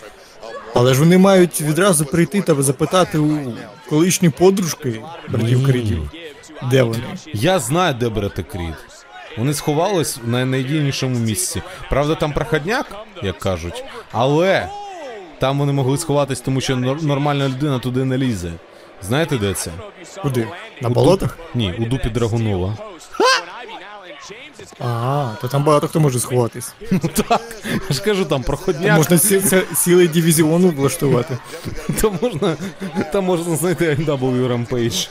Але ж вони мають відразу прийти та запитати у колишньої подружки братів крідів. Де вони? Я знаю, де брати Кріт. Вони сховались в найнайдійнішому місці. Правда, там проходняк, як кажуть, але там вони могли сховатись, тому що нор- нормальна людина туди не лізе. Знаєте, де це? Куди? На У болотах? дуп- Ні, у дупі Драгунова. А, то там багато хто може сховатись. [laughs] Ну так, я ж кажу, там проходняк. Можна цілий дивізіон влаштувати. [laughs] Там можна, там можна знайти AW Rampage.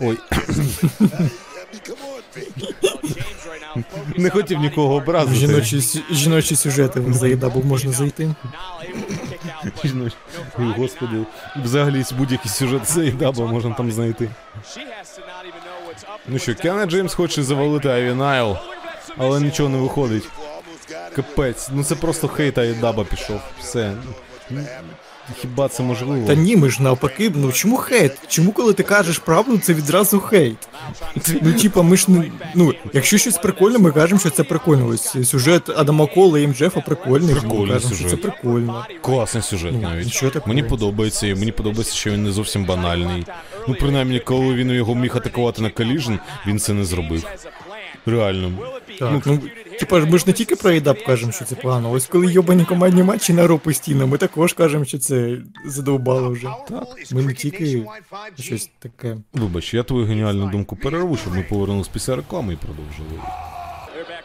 Ой. [laughs] Не хотів нікого образити. жіночі, сю- жіночі сюжети в заїдабу можна зайти. Жіночі. Ой, Господи, взагалі будь-який сюжет заїдаба можна там знайти. Ну що, Кіана Джеймс хоче завалити Айві Найл, але нічого не виходить. Капець, ну це просто хейт Айдаба пішов. Все. Хіба це можливо? Та ні, ми ж навпаки, ну чому хейт? Чому коли ти кажеш правду, це відразу хейт? Ну, типа, ми ж не. Ну, якщо щось прикольне, ми кажемо, що це прикольно. Ось сюжет Адама Кола і МДФа прикольний. ми Прикольний кажемо, що це прикольно. Класний сюжет Ну, навіть. нічого такого. Мені подобається, і мені подобається, що він не зовсім банальний. Ну, принаймні, коли він його міг атакувати на Collision, він це не зробив. Реально. Так, ну, типа, ми ж не тільки про ЕДАП кажемо, що це погано. Ось коли йобані командні матчі на ро постійно, ми також кажемо, що це задовбало вже. Так. Ми не тільки щось таке. Вибач, я твою геніальну думку перерву, щоб ми повернулися після реклами і продовжили.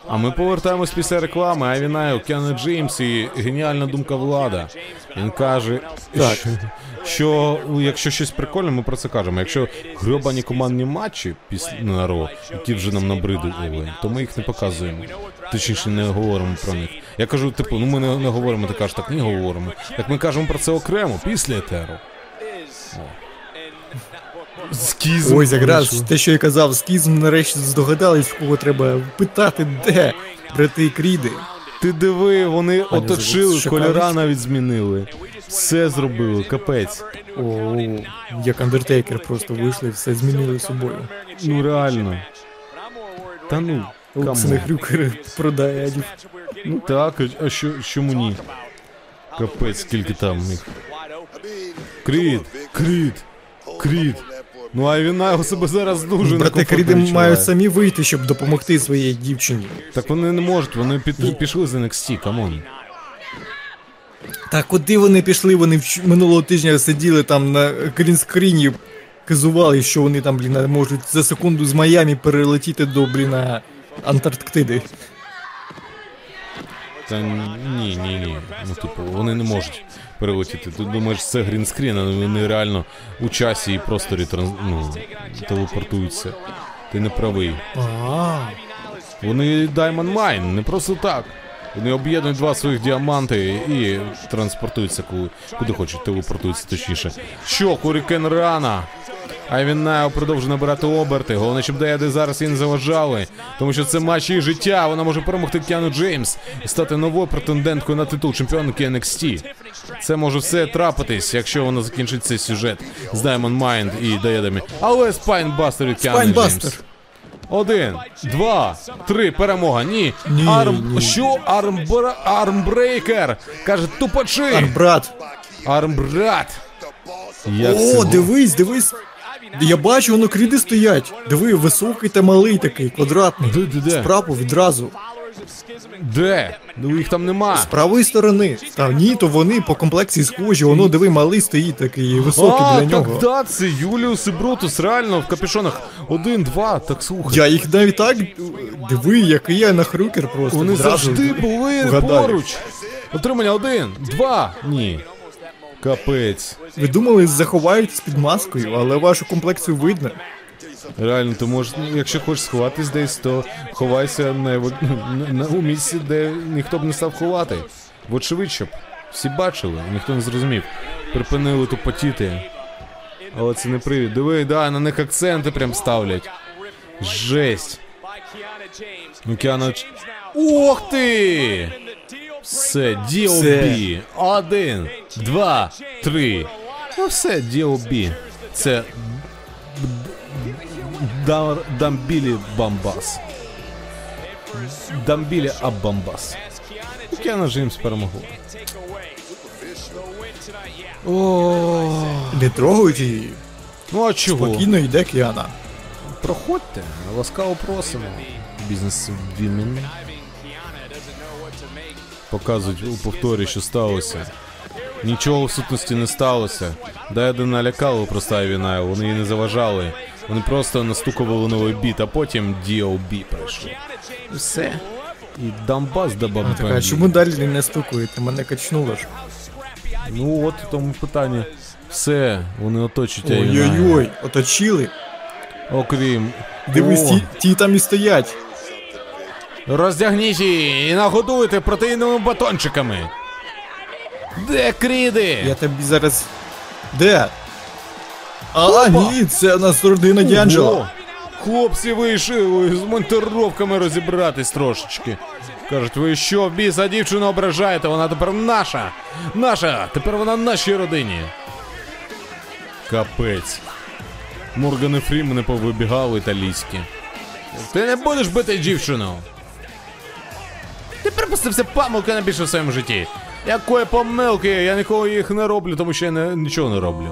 А ми повертаємось після реклами, а він Кіану Джеймс і геніальна думка влада. Він каже, Так. що, ну, якщо щось прикольне, ми про це кажемо. Якщо грьобані командні матчі після ро, які вже нам набридли, то ми їх не показуємо. Точніше, не говоримо про них. Я кажу, типу, ну ми не, не говоримо, ти кажеш, так ні говоримо. Так ми кажемо про це окремо, після етеру. Скізм. Ось якраз те, що я казав, скізм нарешті здогадались, в кого треба питати, де брати кріди. Ти диви, вони оточили, шоколадочка. кольора навіть змінили. Все зробили, капець. О, як Андертейкер просто вийшли і все змінили собою. Ну реально. Та ну, Олександр камон. Хрюкер продає адів. Ну так, а- а що, чому ні? Капець, скільки там їх. Кріт, кріт, кріт. Ну а він його себе зараз дуже Брати кріди відчуває. мають самі вийти, щоб допомогти своїй дівчині. Так вони не можуть, вони під, пішли з NXT, камон. Та куди вони пішли? Вони вч- минулого тижня сиділи там на грінскріні, казували, що вони там, блін, можуть за секунду з Майамі перелетіти до, блін, Антарктиди. Та ні, ні, ні. Ну, типу, вони не можуть перелетіти. Ти думаєш, це грінскрін, але вони реально у часі і просторі транс... ну, телепортуються. Ти не правий. Вони Diamond Mine, не просто так. Вони об'єднують два своїх діаманти і транспортуються, куди, куди хочуть, телепортуються точніше. Що, Hurricanrana? Айві Найл продовжує набирати оберти. Головне, щоб Деяди зараз не заважали. Тому що це матч її життя. Вона може перемогти Кіану Джеймс і стати новою претенденткою на титул чемпіонки NXT. Це може все трапитись, якщо вона закінчить цей сюжет з Diamond Mine і Деядами. Але spinebuster від Кіану Джеймс. Один, два, три, перемога. Ні. Ні, Арм. ні. Що? Армбра... Армбрейкер. Каже, тупачи. брат. Армбрат. Як О, це? дивись, Я бачу, воно кріди стоять. Диви, високий та малий такий, квадратний. Де, де, де? Справа відразу. Де? Ну їх там нема. З правої сторони. Та ні, то вони по комплекції схожі. Воно, диви, малий стоїть такий, високий а, для нього. так да, це Юліус і Брутус, реально в капюшонах. Один, два, так слухай. Я їх навіть так. Диви, який я на хрюкер просто. Вони відразу завжди були вгадаю. поруч. Отримання один, два. Ні. Капець. Ви думали, заховаєтесь під маскою, але вашу комплекцію видно. Реально, ти можеш, якщо хочеш сховатись десь, то ховайся на, на, на у місці, де ніхто б не став ховати. Вочевидь, щоб всі бачили, ніхто не зрозумів. Припинили тупотіти. Але це не привід. Диви, да, на них акценти прям ставлять. Жесть. Ну, Кіана... Ох ти! Все, DOB. Один, два, три. Ну все, DOB. Це Дамбілі Бамбас. Дамбілі Аббамбас. Кіана Джеймс перемогла. Не трогають її. ну а чого? Спокійно йде Кіана. Проходьте, ласкаво просимо. Бізнес Вімен. Показують у повторі, що сталося. Нічого в сутності не сталося. Дайди налякали просто війна, вони їй не заважали. Вони просто настукували новий біт, а потім DOB прийшов. Все. І Донбас добав Така, а чому далі не стукуєте? Мене качнуло ж. Ну от у тому питання. Все, вони оточують Айвінаю. Ой-ой-ой, оточили. Окрім. Дивись, О, ті, ті там і стоять. Роздягніть її і нагодуйте протеїновими батончиками. Де кріди? Я тобі зараз. Де? А, ні, це у нас родина Д'Анджело. хлопці вийшли з монтировками розібратись трошечки. Кажуть, ви що, біса дівчину ображаєте? Вона тепер наша. Наша! Тепер вона в нашій родині. Капець. Морган і Фрімени повибігали італійські. Ти не будеш бити дівчину. Ти припустився помилки найбільше в своєму житті. Якої помилки? Я ніколи їх не роблю, тому що я не, нічого не роблю.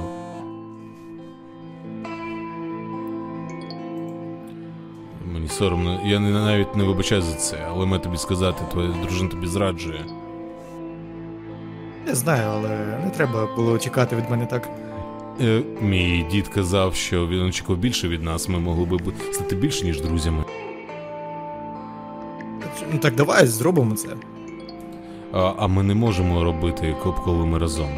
Мені соромно, я не, навіть не вибачаю за це, але маю тобі сказати, твоя дружина тобі зраджує. Не знаю, але не треба було чекати від мене так. Е, мій дід казав, що він очікував більше від нас, ми могли би стати більше, ніж друзями. Ну так давай зробимо це. А, а ми не можемо робити, коп- коли ми разом.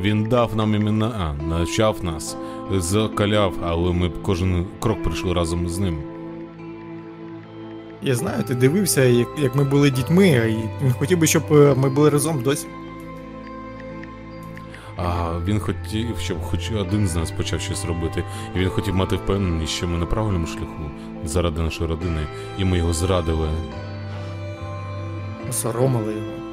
Він дав нам імена, а, навчав нас, закаляв, але ми кожен крок прийшли разом з ним. Я знаю, ти дивився, як, як ми були дітьми, і він хотів би, щоб е, ми були разом досі. Він хотів, щоб хоч один з нас почав щось робити. І він хотів мати впевненість, що ми на правильному шляху заради нашої родини, і ми його зрадили. Осоромили його.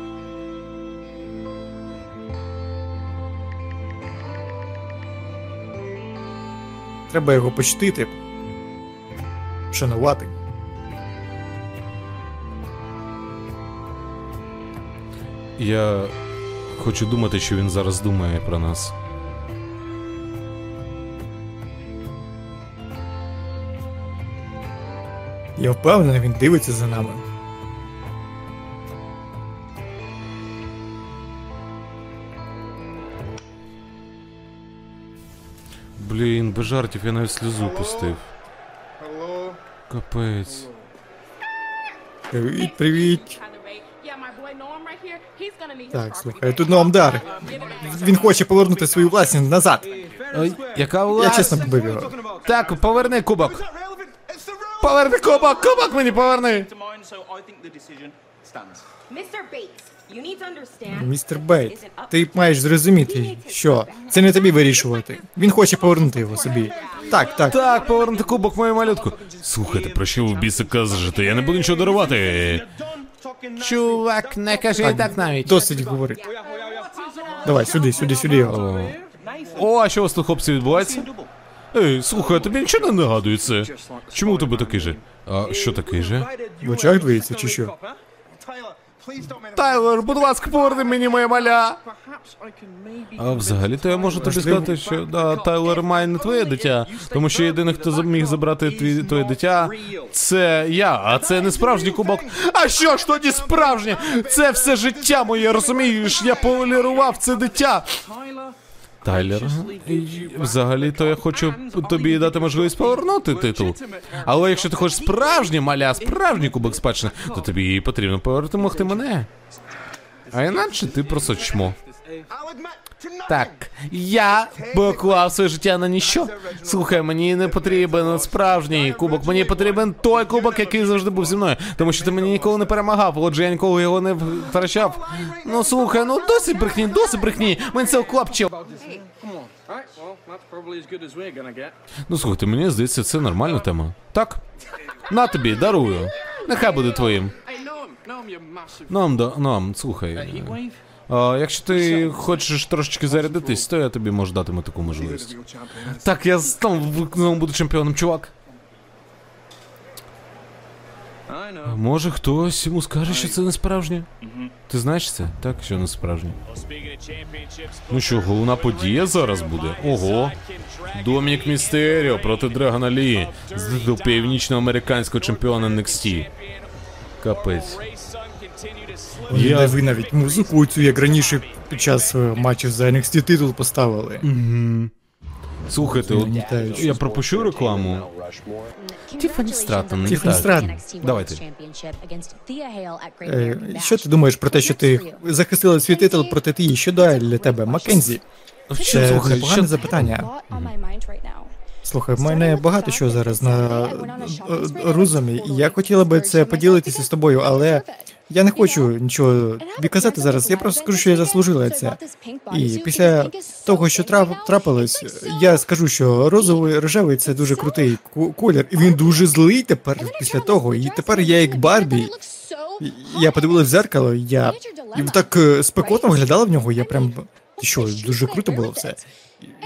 Треба його почтити. Шанувати. Я хочу думати, що він зараз думає про нас. Я впевнений, він дивиться за нами. Блін, без жартів я навіть сльозу пустив. Капець. Привіт, привіт. Так, слухай, тут Номдар. Він хоче повернути свою власність назад. Ой, яка Я чесно побив його. Так, поверни кубок. Поверни кубок, кубок мені поверни. Містер Бейт, ти маєш зрозуміти, що це не тобі вирішувати. Він хоче повернути його собі. Так, так. Так, повернути кубок мою малютку. Слухайте, про що ви біса кажете? Я не буду нічого дарувати. Чувак, не кажи так навіть. Досить говорити. Давай, сюди, сюди, сюди. О, а що у вас тут, хлопці, відбувається? Ей, слухай, а тобі нічого не нагадується. Чому у тебе такий же? А що такий же? В очах двоїться чи що? Тайлер, будь ласка, поверни мені моє маля. А взагалі-то я можу тобі сказати, що да, Тайлер має не твоє дитя, тому що єдиний, хто міг забрати твій твоє дитя, це я, а це не справжній кубок. А що ж тоді справжнє? Це все життя моє, розумієш? Я полірував це дитя. Тайлер, взагалі-то я хочу тобі дати можливість повернути титул. Але якщо ти хочеш справжнє маля, справжній кубок спадщини, то тобі потрібно повернути мене. А іначе ти просто чмо. Так, я поклав своє життя на ніщо. Слухай, мені не потрібен справжній кубок, мені потрібен той кубок, який завжди був зі мною. Тому що ти мені ніколи не перемагав, отже я ніколи його не втрачав. Ну слухай, ну досить брехні, досить брехні. Мені це клапчив. Ну слухайте, мені здається, це нормальна тема. Так? На тобі, дарую. Нехай буде твоїм. Нам, да, нам, слухай. Якщо ти хочеш трошечки зарядитись, то я тобі можу дати таку можливість. Так, я знову буду чемпіоном, чувак. Може хтось йому скаже, що це не справжнє? Ти знаєш це? Так, що не справжнє. Ну що, головна подія зараз буде? Ого. Домінік Містеріо проти Драгона Лі титул північноамериканського чемпіона NXT. Капець. Я... Ви навіть музику цю, як раніше під час е, матчів за NXT титул поставили. Слухайте, от я пропущу рекламу. Тіфані Стратон, Тіфані. Стратон. Давайте. Е, Що ти думаєш про те, що ти захистила свій титул проти тієї? Що далі для тебе? Маккензі? Це слухай, непогане що... запитання. Слухай, в мене багато чого зараз на е, розумі, і я хотіла би це поділитися з тобою, але Я не хочу нічого тобі казати зараз. Я просто скажу, що я заслужила це. І після того, що трап, трапилось, я скажу, що розовий рожевий це дуже крутий колір, і він дуже злий тепер після того. І тепер я як Барбі. Я подивилась в зеркало, я і так е, спекотно виглядала в нього. Я прям що, дуже круто було все.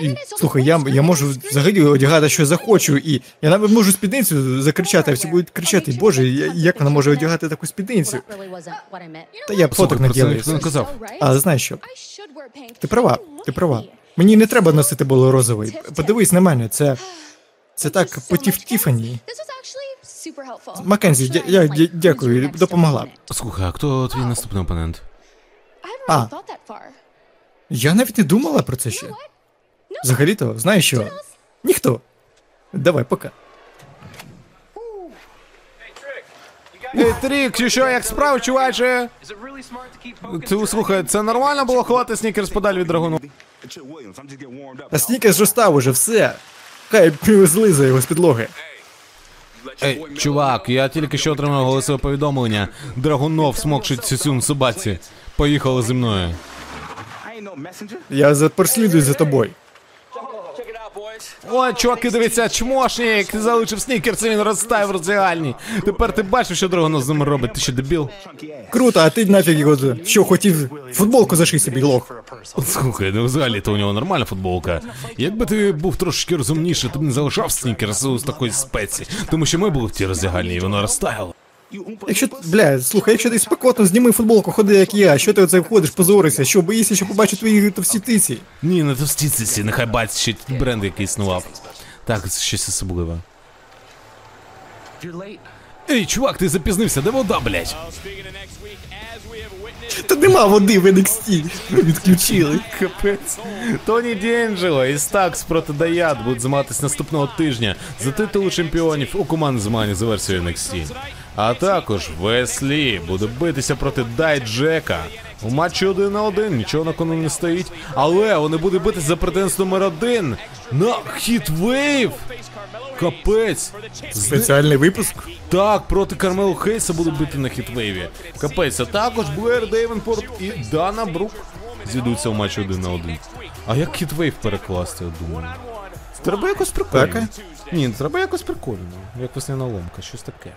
І, слухай, я, я можу взагалі одягати, що захочу, і я навіть можу спідницю закричати, а всі будуть кричати, боже, я- як вона може одягати таку спідницю? Та я б фоток це не казав. Але знаєш що? Ти права, ти права. Мені не треба носити було розовий. Подивись на мене, це. [gasps] Це так потів Тіфані. Маккензі, я дякую, допомогла. Слухай, а хто твій наступний опонент? А. Я навіть не думала про це ще. Взагалі-то, знаєш що? Ніхто. Давай, пока. Ей, Трік, чи що, як справи, чуваче? Ти слухай, це нормально було ховати снікерс подалі від драгуну? А снікерс же став уже, все. Хай злизає його з підлоги. Ей, чувак, я тільки що отримав голосове повідомлення. Драгунов смокчить сюсюн собаці. Поїхали зі мною. Я за- прослідую за тобою. Ой, чуваки, дивіться, чмошник, ти залишив снікерс, і він розтає в роздягальні. Тепер ти бачиш, що Драгунов з ним робить, ти що дебіл? Круто, а ти нафіг його за- що хотів футболку заший собі лох. Слухай, ну взагалі то у нього нормальна футболка. Якби ти був трошки розумніше, ти б не залишав снікерс з такої спеці. Тому що ми були в тій роздягальні, і воно розтаяло. Якщо, бля, слухай, якщо ти спекотно, зніми футболку, ходи як я, що ти оце входиш, позоришся, що боїшся, що побачу твої товсті тиці. Ні, не товстіться, нехай бачить ще бренд, який існував. Так, це щось особливе. Ей, чувак, ти запізнився, де вода, блядь? Та нема води в NXT. Відключили. Капець. Тоні Д'Енджело і Стакс проти Даят будуть змагатись наступного тижня за титул чемпіонів у командному змаганні за версією NXT. А також Веслі буде битися проти Дай Джека. У матчі один на один, нічого на кону не стоїть. Але вони будуть битися за претензію номер один на Хітвейв. Капець. Спеціальний випуск. так, проти Кармелу Хейса будуть бити на хітвейві. Капець, а також Блер Дейвенпорт і Дана Брук зійдуться у матчі один на один. А як хітвейв перекласти, я думаю? Треба якось прикольно. Ні, треба якось прикольно. Як весняна ломка, щось таке.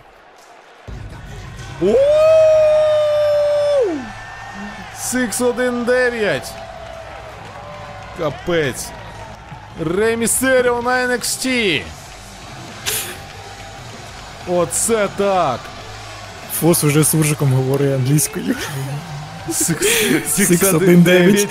Сикс 1-9. Капець. Рей Містеріо на NXT. Оце так. Фос уже з суржиком говорить англійською. Сікс 1-9.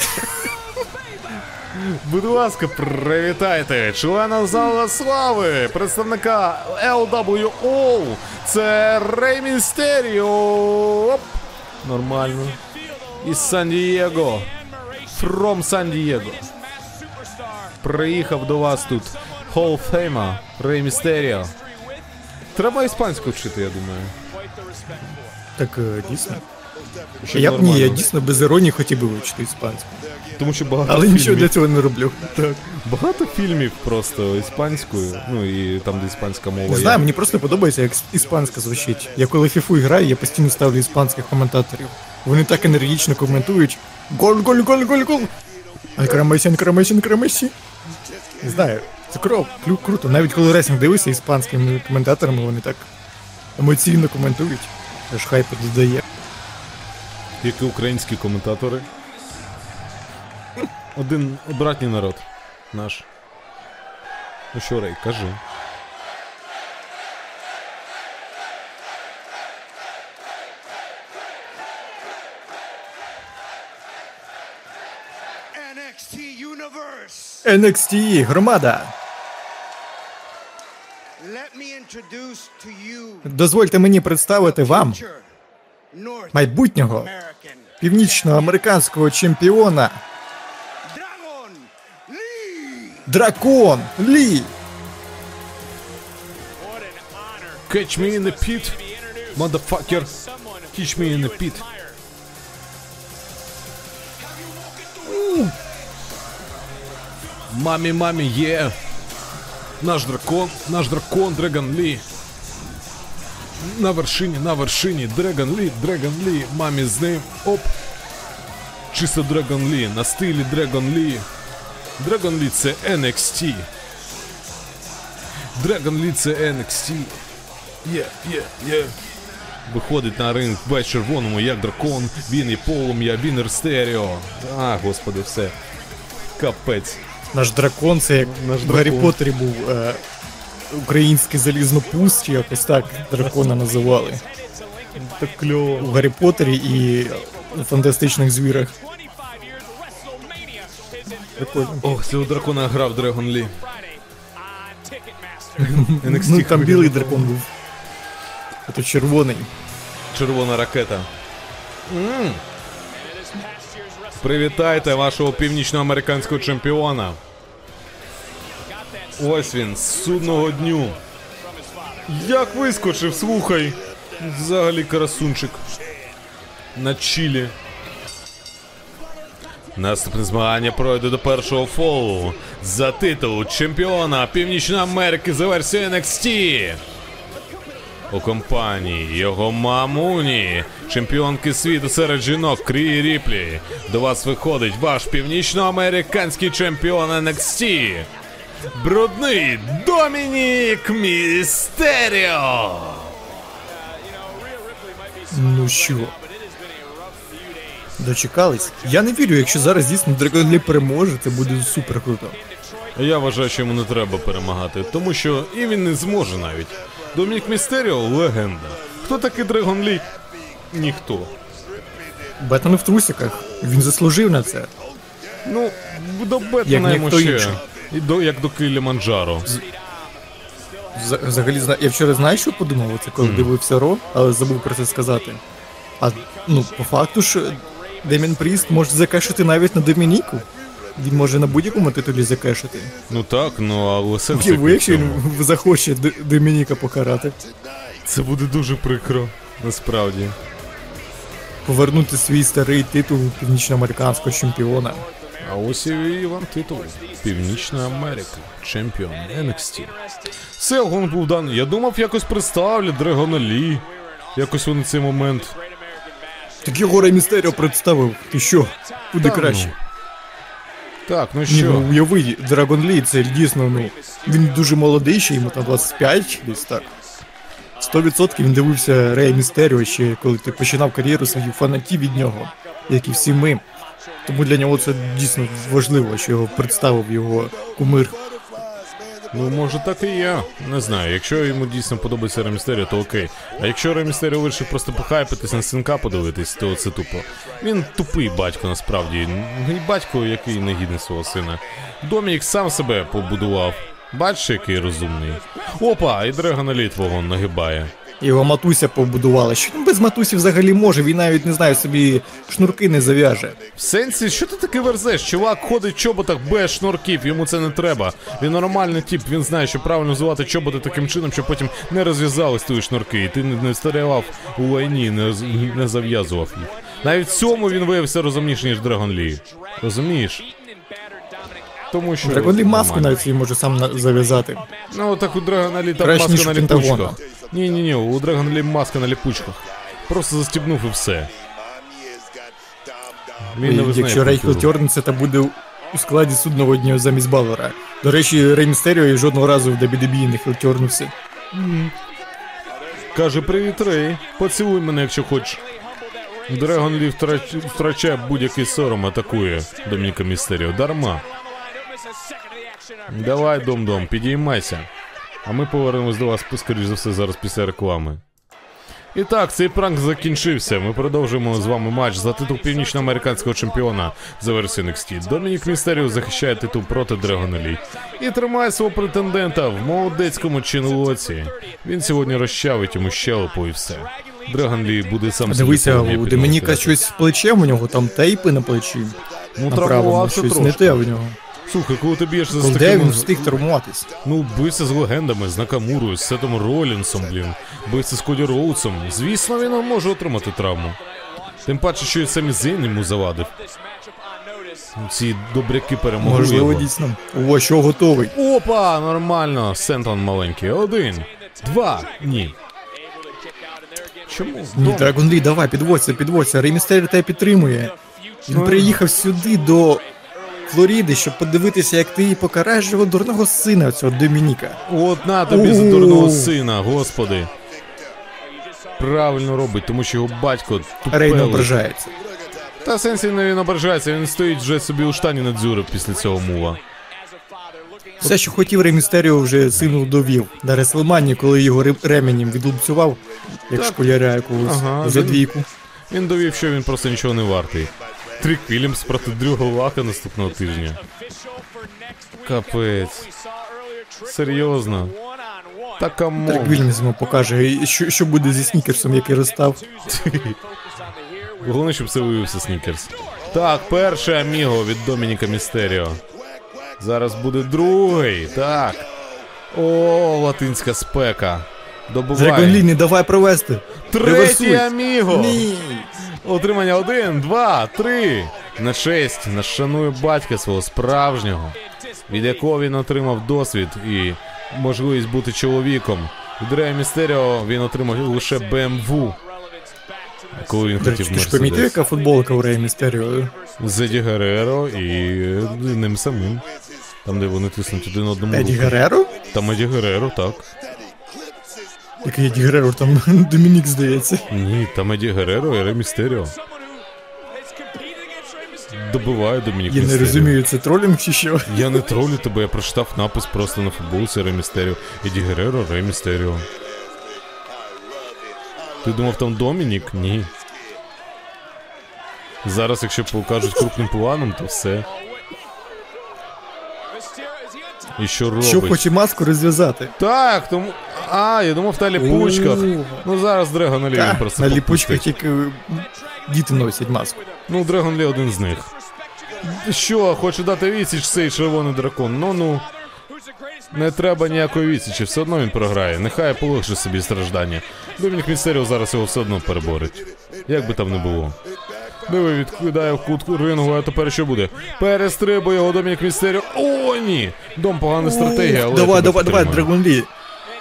Будь ласка, привітайте члена зала слави, представника LWO. Це Рей Містеріо. Оп. Нормально. Із Сан-Дієго. From Сан-Дієго. Приїхав до вас тут. Hall of Fame, Рей Містеріо. Треба іспанську вчити, я думаю. Так е, дійсно. Щоб Я б ні, я дійсно без іронії хотів би вивчити іспанську. Тому що багато Але фільмів. нічого для цього не роблю. Так. Багато фільмів просто іспанською, ну і там, де іспанська мова. Не знаю, мені просто подобається, як іспанська звучить. Я коли фіфу граю, я постійно ставлю іспанських коментаторів. Вони так енергічно коментують. Голь, голь, голь, голь, гол. Анкрамесі, анкрамесі, анкрамесі. Не знаю, це кров, круто. Навіть коли ресінг дивишся іспанськими коментаторами, вони так емоційно коментують. Аж хайпу додає. Як і українські коментатори. Один братній народ наш. Ну що, Рей, кажи. NXT Universe. NXT, громада. Дозвольте мені представити вам майбутнього північноамериканського чемпіона. Дракон Лі. Catch me in the pit, motherfucker. Catch me in the pit. Мамі, мамі, є. Наш дракон, наш дракон Драгон Лі. На вершині, на вершині. Дрегон Лі, Дрегон Лі, мамі з ним. Оп. Чисто Дрегон Лі, на стилі Дрегон Лі. Дрегон Лі NXT. Дрегон Лі NXT. Є, є, є. Виходить на ринг весь червоному, як дракон. Він і полум'я, він стерео. А, господи, все. Капець. Наш дракон, це як Наш в Гаррі. Поттері був е, український залізнопуст, чи якось так дракона називали. Так кльово. У Гаррі Поттері і у фантастичних звірах. Прикольно. Ох, цього дракона грав Дрегон Лі. Ну там білий дракон був. А то червоний. Червона ракета. м Привітайте вашого північноамериканського чемпіона. Ось він, з судного дню. Як вискочив, слухай. Взагалі красунчик. На чилі. Наступне змагання пройде до першого фолу за титул чемпіона Північної Америки за версією NXT. У компанії його мамуні, чемпіонки світу серед жінок Крі Ріплі. До вас виходить ваш північноамериканський чемпіон NXT. Брудний Домінік Містеріо. Ну що? Дочекались? Я не вірю, якщо зараз дійсно Драгон Лі переможе, це буде супер круто. Я вважаю, що йому не треба перемагати, тому що і він не зможе навіть. Домінік Містеріо легенда. Хто такий Драгон Лі? Ніхто. Бетон в трусиках. Він заслужив на це. Ну, до Бетмена йому ще. інший. І до, як до Кіліманджаро. Вза- Взагалі, зна- я вчора знаєш, що подумав, це коли дивився Ро, але забув про це сказати. А ну, по факту ж Демін Пріст може закешити навіть на Домініку. Він може на будь-якому титулі закешити. Ну так, ну але сенс Уяви, якщо він захоче Д- Домініка покарати. Це буде дуже прикро, насправді. Повернути свій старий титул північноамериканського чемпіона. А ось і вам титул. Північна Америка. Чемпіон NXT. Все, гон був даний. Я думав, якось представлять Драгона Лі. Якось вони цей момент. Так його Рей Містеріо представив. Ти що? Буде Та ну. краще. Так, ну Ні, що? ну уяви, Драгон Лі, це дійсно, ну. Він дуже молодий, ще йому там 25, десь так. 100% він дивився Рея Містеріо ще коли ти починав кар'єру свою фанатів від нього, як і всі ми. Тому для нього це дійсно важливо, що його представив його кумир. Ну, може так і є. Не знаю. Якщо йому дійсно подобається Ремістеріо, то окей. А якщо Ремістеріо вирішив просто похайпитись на синка подивитись, то це тупо. Він тупий батько насправді. І батько, який не гідний свого сина. Домік сам себе побудував. Бачиш, який розумний. Опа, і Лі твого нагибає. Його матуся побудувала. Що він без матусі взагалі може? Він навіть не знаю, собі шнурки не зав'яже. В сенсі, що ти таке верзеш? Чувак ходить в чоботах без шнурків, йому це не треба. Він нормальний тип, він знає, що правильно звати чоботи таким чином, щоб потім не розв'язались твої шнурки, і ти не, не старявав у лайні, не, не зав'язував їх. Навіть в цьому він виявився розумніший, ніж Драгон Лі. Розумієш? Тому що. Драгон Лі маску навіть може сам зав'язати. Ну так у Драгона Лі там Краще, ніж маска у на Пентагона. ліпучках. Ні, ні, ні, у Драгона Лі маска на ліпучках. Просто застібнув і все. Він не визнає Якщо Рейхел культуру. то буде у складі судного дня замість Балора. До речі, Рей Містеріо жодного разу в WWE не хелтьорнувся. Каже, привіт, Рей. Поцілуй мене, якщо хочеш. Драгон Лі втрач... втрачає будь-який сором, атакує Домініка Містеріо. Дарма. Давай, дом-дом, підіймайся. А ми повернемось до вас, скоріш за все, зараз після реклами. І так, цей пранк закінчився. Ми продовжуємо з вами матч за титул північноамериканського чемпіона за версією NXT. Домінік Містеріо захищає титул проти Драгона Лі. І тримає свого претендента в молодецькому чинлоці. Він сьогодні розчавить йому щелепу і все. Драгон Лі буде сам собі Дивися, у Домініка щось з плечем, у нього там тейпи на плечі. Ну, травмувався щось трошки. не те в нього. Слухай, коли ти б'єш за Де він встиг травмуватись? Ну, бився з легендами, з Накамурою, з Сетом Ролінсом, блін. Бився з Коді Роудсом. Звісно, він може отримати травму. Тим паче, що і самі Зейн йому завадив. Ці добряки перемогли Можливо, його. дійсно. О, що готовий. Опа, нормально. Сентон маленький. Один, два, ні. Чому? Ні, Драгон Лі, давай, підводься, підводься. Рей Містеріо тебе підтримує. Він приїхав сюди до Флоріди, щоб подивитися, як ти її покараєш його дурного сина, цього Домініка. От на тобі за дурного сина, господи. Правильно робить, тому що його батько Рей не ображається. Та сенсі не він ображається, він стоїть вже собі у штані надзюрив після цього мува. Все, що хотів Рей Містеріо, вже сину довів. На Реслмані, коли його ременем відлупцював, як школяря якогось Ага, за двійку. Він довів, що він просто нічого не вартий. Трік Вільямс проти Дрю Гулака наступного тижня. Капець. Серйозно. Та come on. Вільямс йому покаже, що, що буде зі снікерсом, який розстав. Головне, щоб це виявився Снікерс. Так, перший Аміго від Домініка Містеріо. Зараз буде другий. Так. О, латинська спека. Добуває. Лі, не давай провести. Третій Реверсуй. Аміго. Ні. Отримання один, два, три. На честь нашанує батька свого справжнього, від якого він отримав досвід і можливість бути чоловіком. Від Рея Містеріо він отримав лише БМВ. Коли він хотів ти ж помітив, яка футболка у Рея Містеріо? Зеді Гереро і ним самим. Там, де вони тиснуть один одному Еді. Гереро? Там Еді Гереро, так. Який Еді Гереро, там [laughs] Домінік, здається. Ні, там Еді Гереро і Ре Містеріо. Добиває Домінік Я не розумію, це тролінг чи що? Я не тролю тебе, я прочитав напис просто на футболці Ре Містеріо. Еді Гереро, Ре Містеріо. Ти думав там Домінік? Ні. Зараз, якщо покажуть крупним планом, то все. І що робить? Що хоче маску розв'язати? Так, тому. А, я думав на ліпучках. Ну зараз Дрегон Лі просто на ліпучках тільки діти носять маску. Ну, Дрегон Лі один з них. Що, хоче дати відсіч цей червоний дракон? Ну ну. Не треба ніякої відсічі, все одно він програє. Нехай полегше собі страждання. Домінік Містеріо зараз його все одно переборить. Як би там не було. Диви, відкидає в кутку рингу, а тепер що буде? Перестрибує його Домінік Містеріо. О, ні! Дом погана стратегія, але. Давай, давай, давай. Драгон Лі.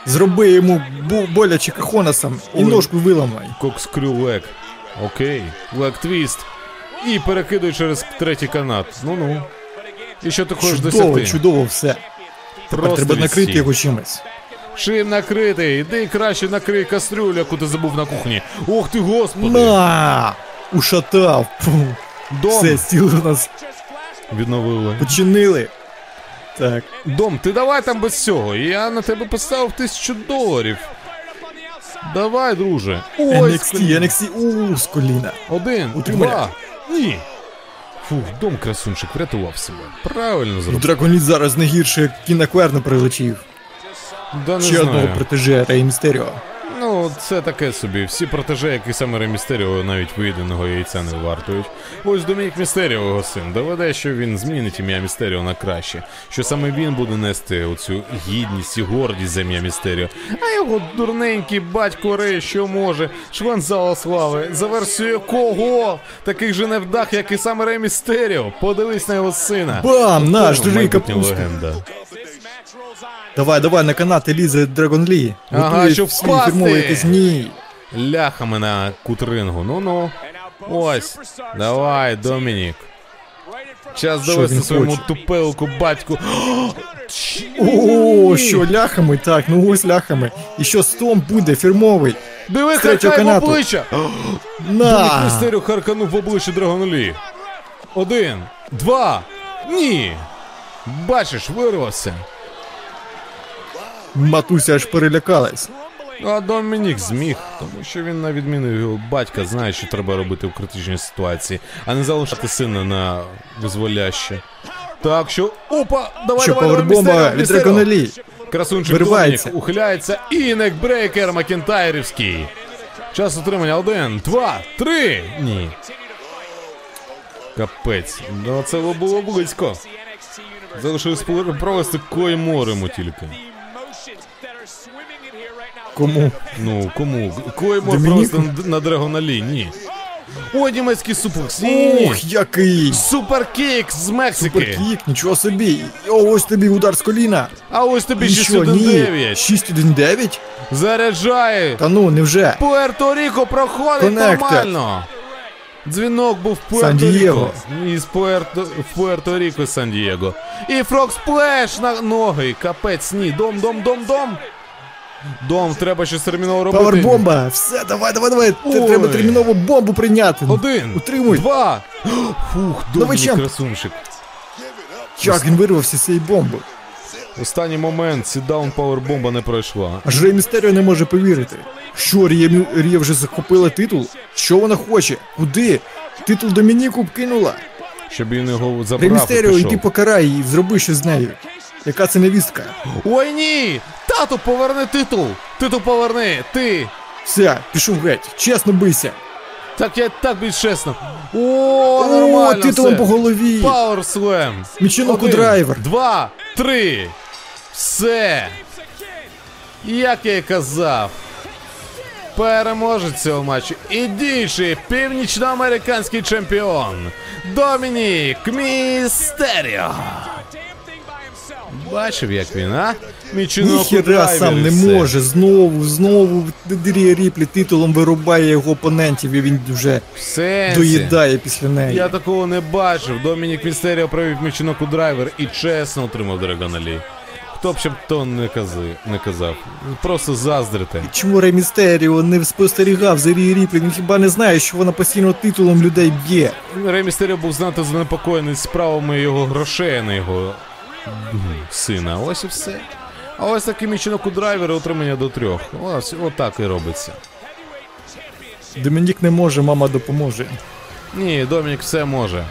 Зроби йому боляче кахонасом і ножку виламай. Corkscrew leg. Okay. Leg twist. І перекидує через третій канат. Ну-ну. І що ти хочеш досягти? чудово все. Просто треба накрити його чимось. Чим накрити? Іди краще накрий кастрюлю, яку ти забув на кухні. Ох ти господи! На! Ушатав. Дом Все, стіл у нас відновили. починили. Так. Дом, ти давай там без цього. Я на тебе поставив тисячу доларів. Давай, друже. Ой, NXT, NXT, у, з коліна. Один, Утримання. два. Ні. Фух, дом красунчик врятував себе. Правильно зробив. Драгоніт зараз не гірше, як Кіна Кверна прилетів. Да не Ще одного знаю. протеже Рей Містеріо. Ну, це таке собі. Всі протеже, як і саме Ре Містеріо, навіть виєденого яйця не вартують. Ось Домінік Містеріо, його син, доведе, що він змінить ім'я Містеріо на краще. Що саме він буде нести оцю гідність і гордість за ім'я Містеріо. А його дурненький батько Рей, що може? Член зала слави. За версією кого? Таких же невдах, як і саме Ре Містеріо. Подивись на його сина. Бам! Наш жри майбутня легенда. Давай, давай, на канати лізе Драгон Лі. Ага, щоб впасти. ні. ляхами на кутрингу. Ну-ну. Ось. Давай, Домінік. Час довести своєму тупелку батьку. О, що ляхами, так, ну ось ляхами. І що стом буде фірмовий. Диви, харкай [gasps] в обличчя! На! Містеріо харканув в обличчя Драгонолі. Один, два, ні. Бачиш, вирвався. Матуся аж перелякалась. А Домінік зміг, тому що він, на відміну його батька, знає, що треба робити в критичній ситуації, а не залишати сина на визволяще. Так що. Опа! Давай, Що давай, давай, від Містеріо! Красунчик Домінік ухиляється і некбрейкер Макентайрівський. Час отримання один, два, три. Ні. Капець. Ну це було близько. Залишилось провести кої морему тільки. Кому? Ну, кому? Кої мор Домініку? просто на Драгоналі, ні. Ой, німецький ні. Ух, який! Суперкік з Мексики. Суперкік, нічого собі. О, ось тобі удар з коліна. А ось тобі І що, 6-1-9. 6-1-9? Заряджає. Та ну, невже? Пуерто-Ріко проходить Connected. нормально. Дзвінок був в. Пуерто-Ріко. Із Пуерто, в Пуерто-Ріко Сан-Дієго. І Фрог Сплеш на ноги. Капець, ні. Дом, дом, дом, дом. Дом, треба щось терміново робити. Павербомба! Все, давай, давай, давай. Ой. Треба терміново бомбу прийняти. Один. Утримуй. Два. [gasps] Фух, Домінік красунчик. Як він вирвався з цієї бомби? Останній момент. Сідаун powerbomb а не пройшла. Аж Рей Містеріо не може повірити. Що, Рія, Рія вже захопила титул? Що вона хоче? Куди? Титул Домініку кинула. Щоб він його Рей забрав і Містеріо, пішов. іди покарай її, зроби щось з нею. Яка це невістка? Ой, ні! Тату, поверни титул! Титул поверни! Ти! Все, пішов геть, чесно бийся. Так я так більш чесно. О, О, титулом все. по голові. Power slam. Michinoku driver. Два, три. Все. Як я й казав. Переможець цього матчу і діючий північноамериканський чемпіон Домінік Містеріо. Бачив, як він, а? Ніхіра сам не може. Знову, знову Рія Ріплі титулом вирубає його опонентів і він вже доїдає після неї. Я такого не бачив. Домінік Містеріо провів Michinoku driver і чесно утримав Драгона Лі. Хто б ще б то не казав, не казав. Просто заздрите. Чому Рей Містеріо не спостерігав за Рії Ріплі? Він хіба не знає, що вона постійно титулом людей б'є? Рей Містеріо був знати занепокоєний справами його грошей, а не його сина. Ось і все. А ось такий Michinoku driver и утримання до трьох. Ось отак і робиться. Домінік не може, мама допоможе. Ні, Домінік все може.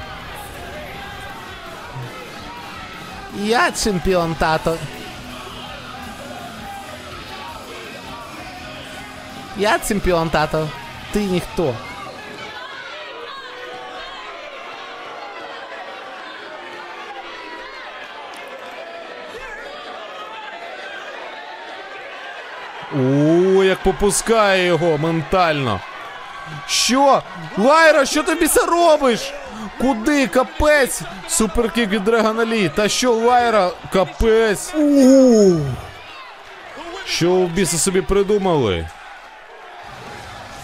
Я чемпіон, тато. Я чемпіон, тато. Ти ніхто. О, як попускає його ментально. Що? Лайра, що тобі це робиш? Куди? Капець? Суперкік від Драгона Лі. Та що Лайра? Капець. У Що у біса собі придумали?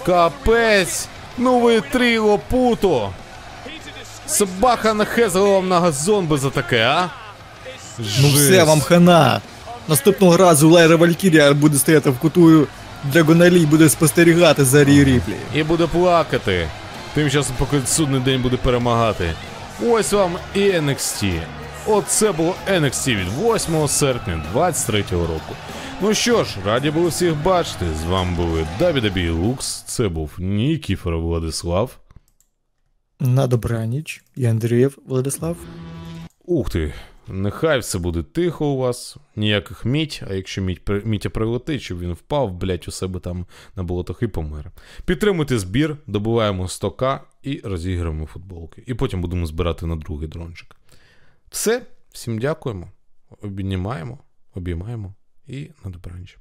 Капець. Ну ви тріло путо. Собака на хезелом на газон би за таке, а? Ну все, вам хана. Наступного разу Лайра Валькірія буде стояти в куту Драгоналі і буде спостерігати за Рії Ріплі. і буде плакати. Тим часом, поки судний день буде перемагати. Ось вам і NXT. Оце було NXT від 8 серпня 23 року. Ну що ж, раді були всіх бачити. З вами були Давіда Лукс. Це був Нікіфоров Владислав. На добраніч. І Андрієв Владислав. Ух ти, нехай все буде тихо у вас, ніяких мідь, а якщо мідь, мітя прилетить, щоб він впав, блять, у себе там на болотах і помер. Підтримуйте збір, добуваємо 100к і розіграємо футболки. І потім будемо збирати на другий дрончик. Все, всім дякуємо, обіймаємо, обіймаємо і на добраніч.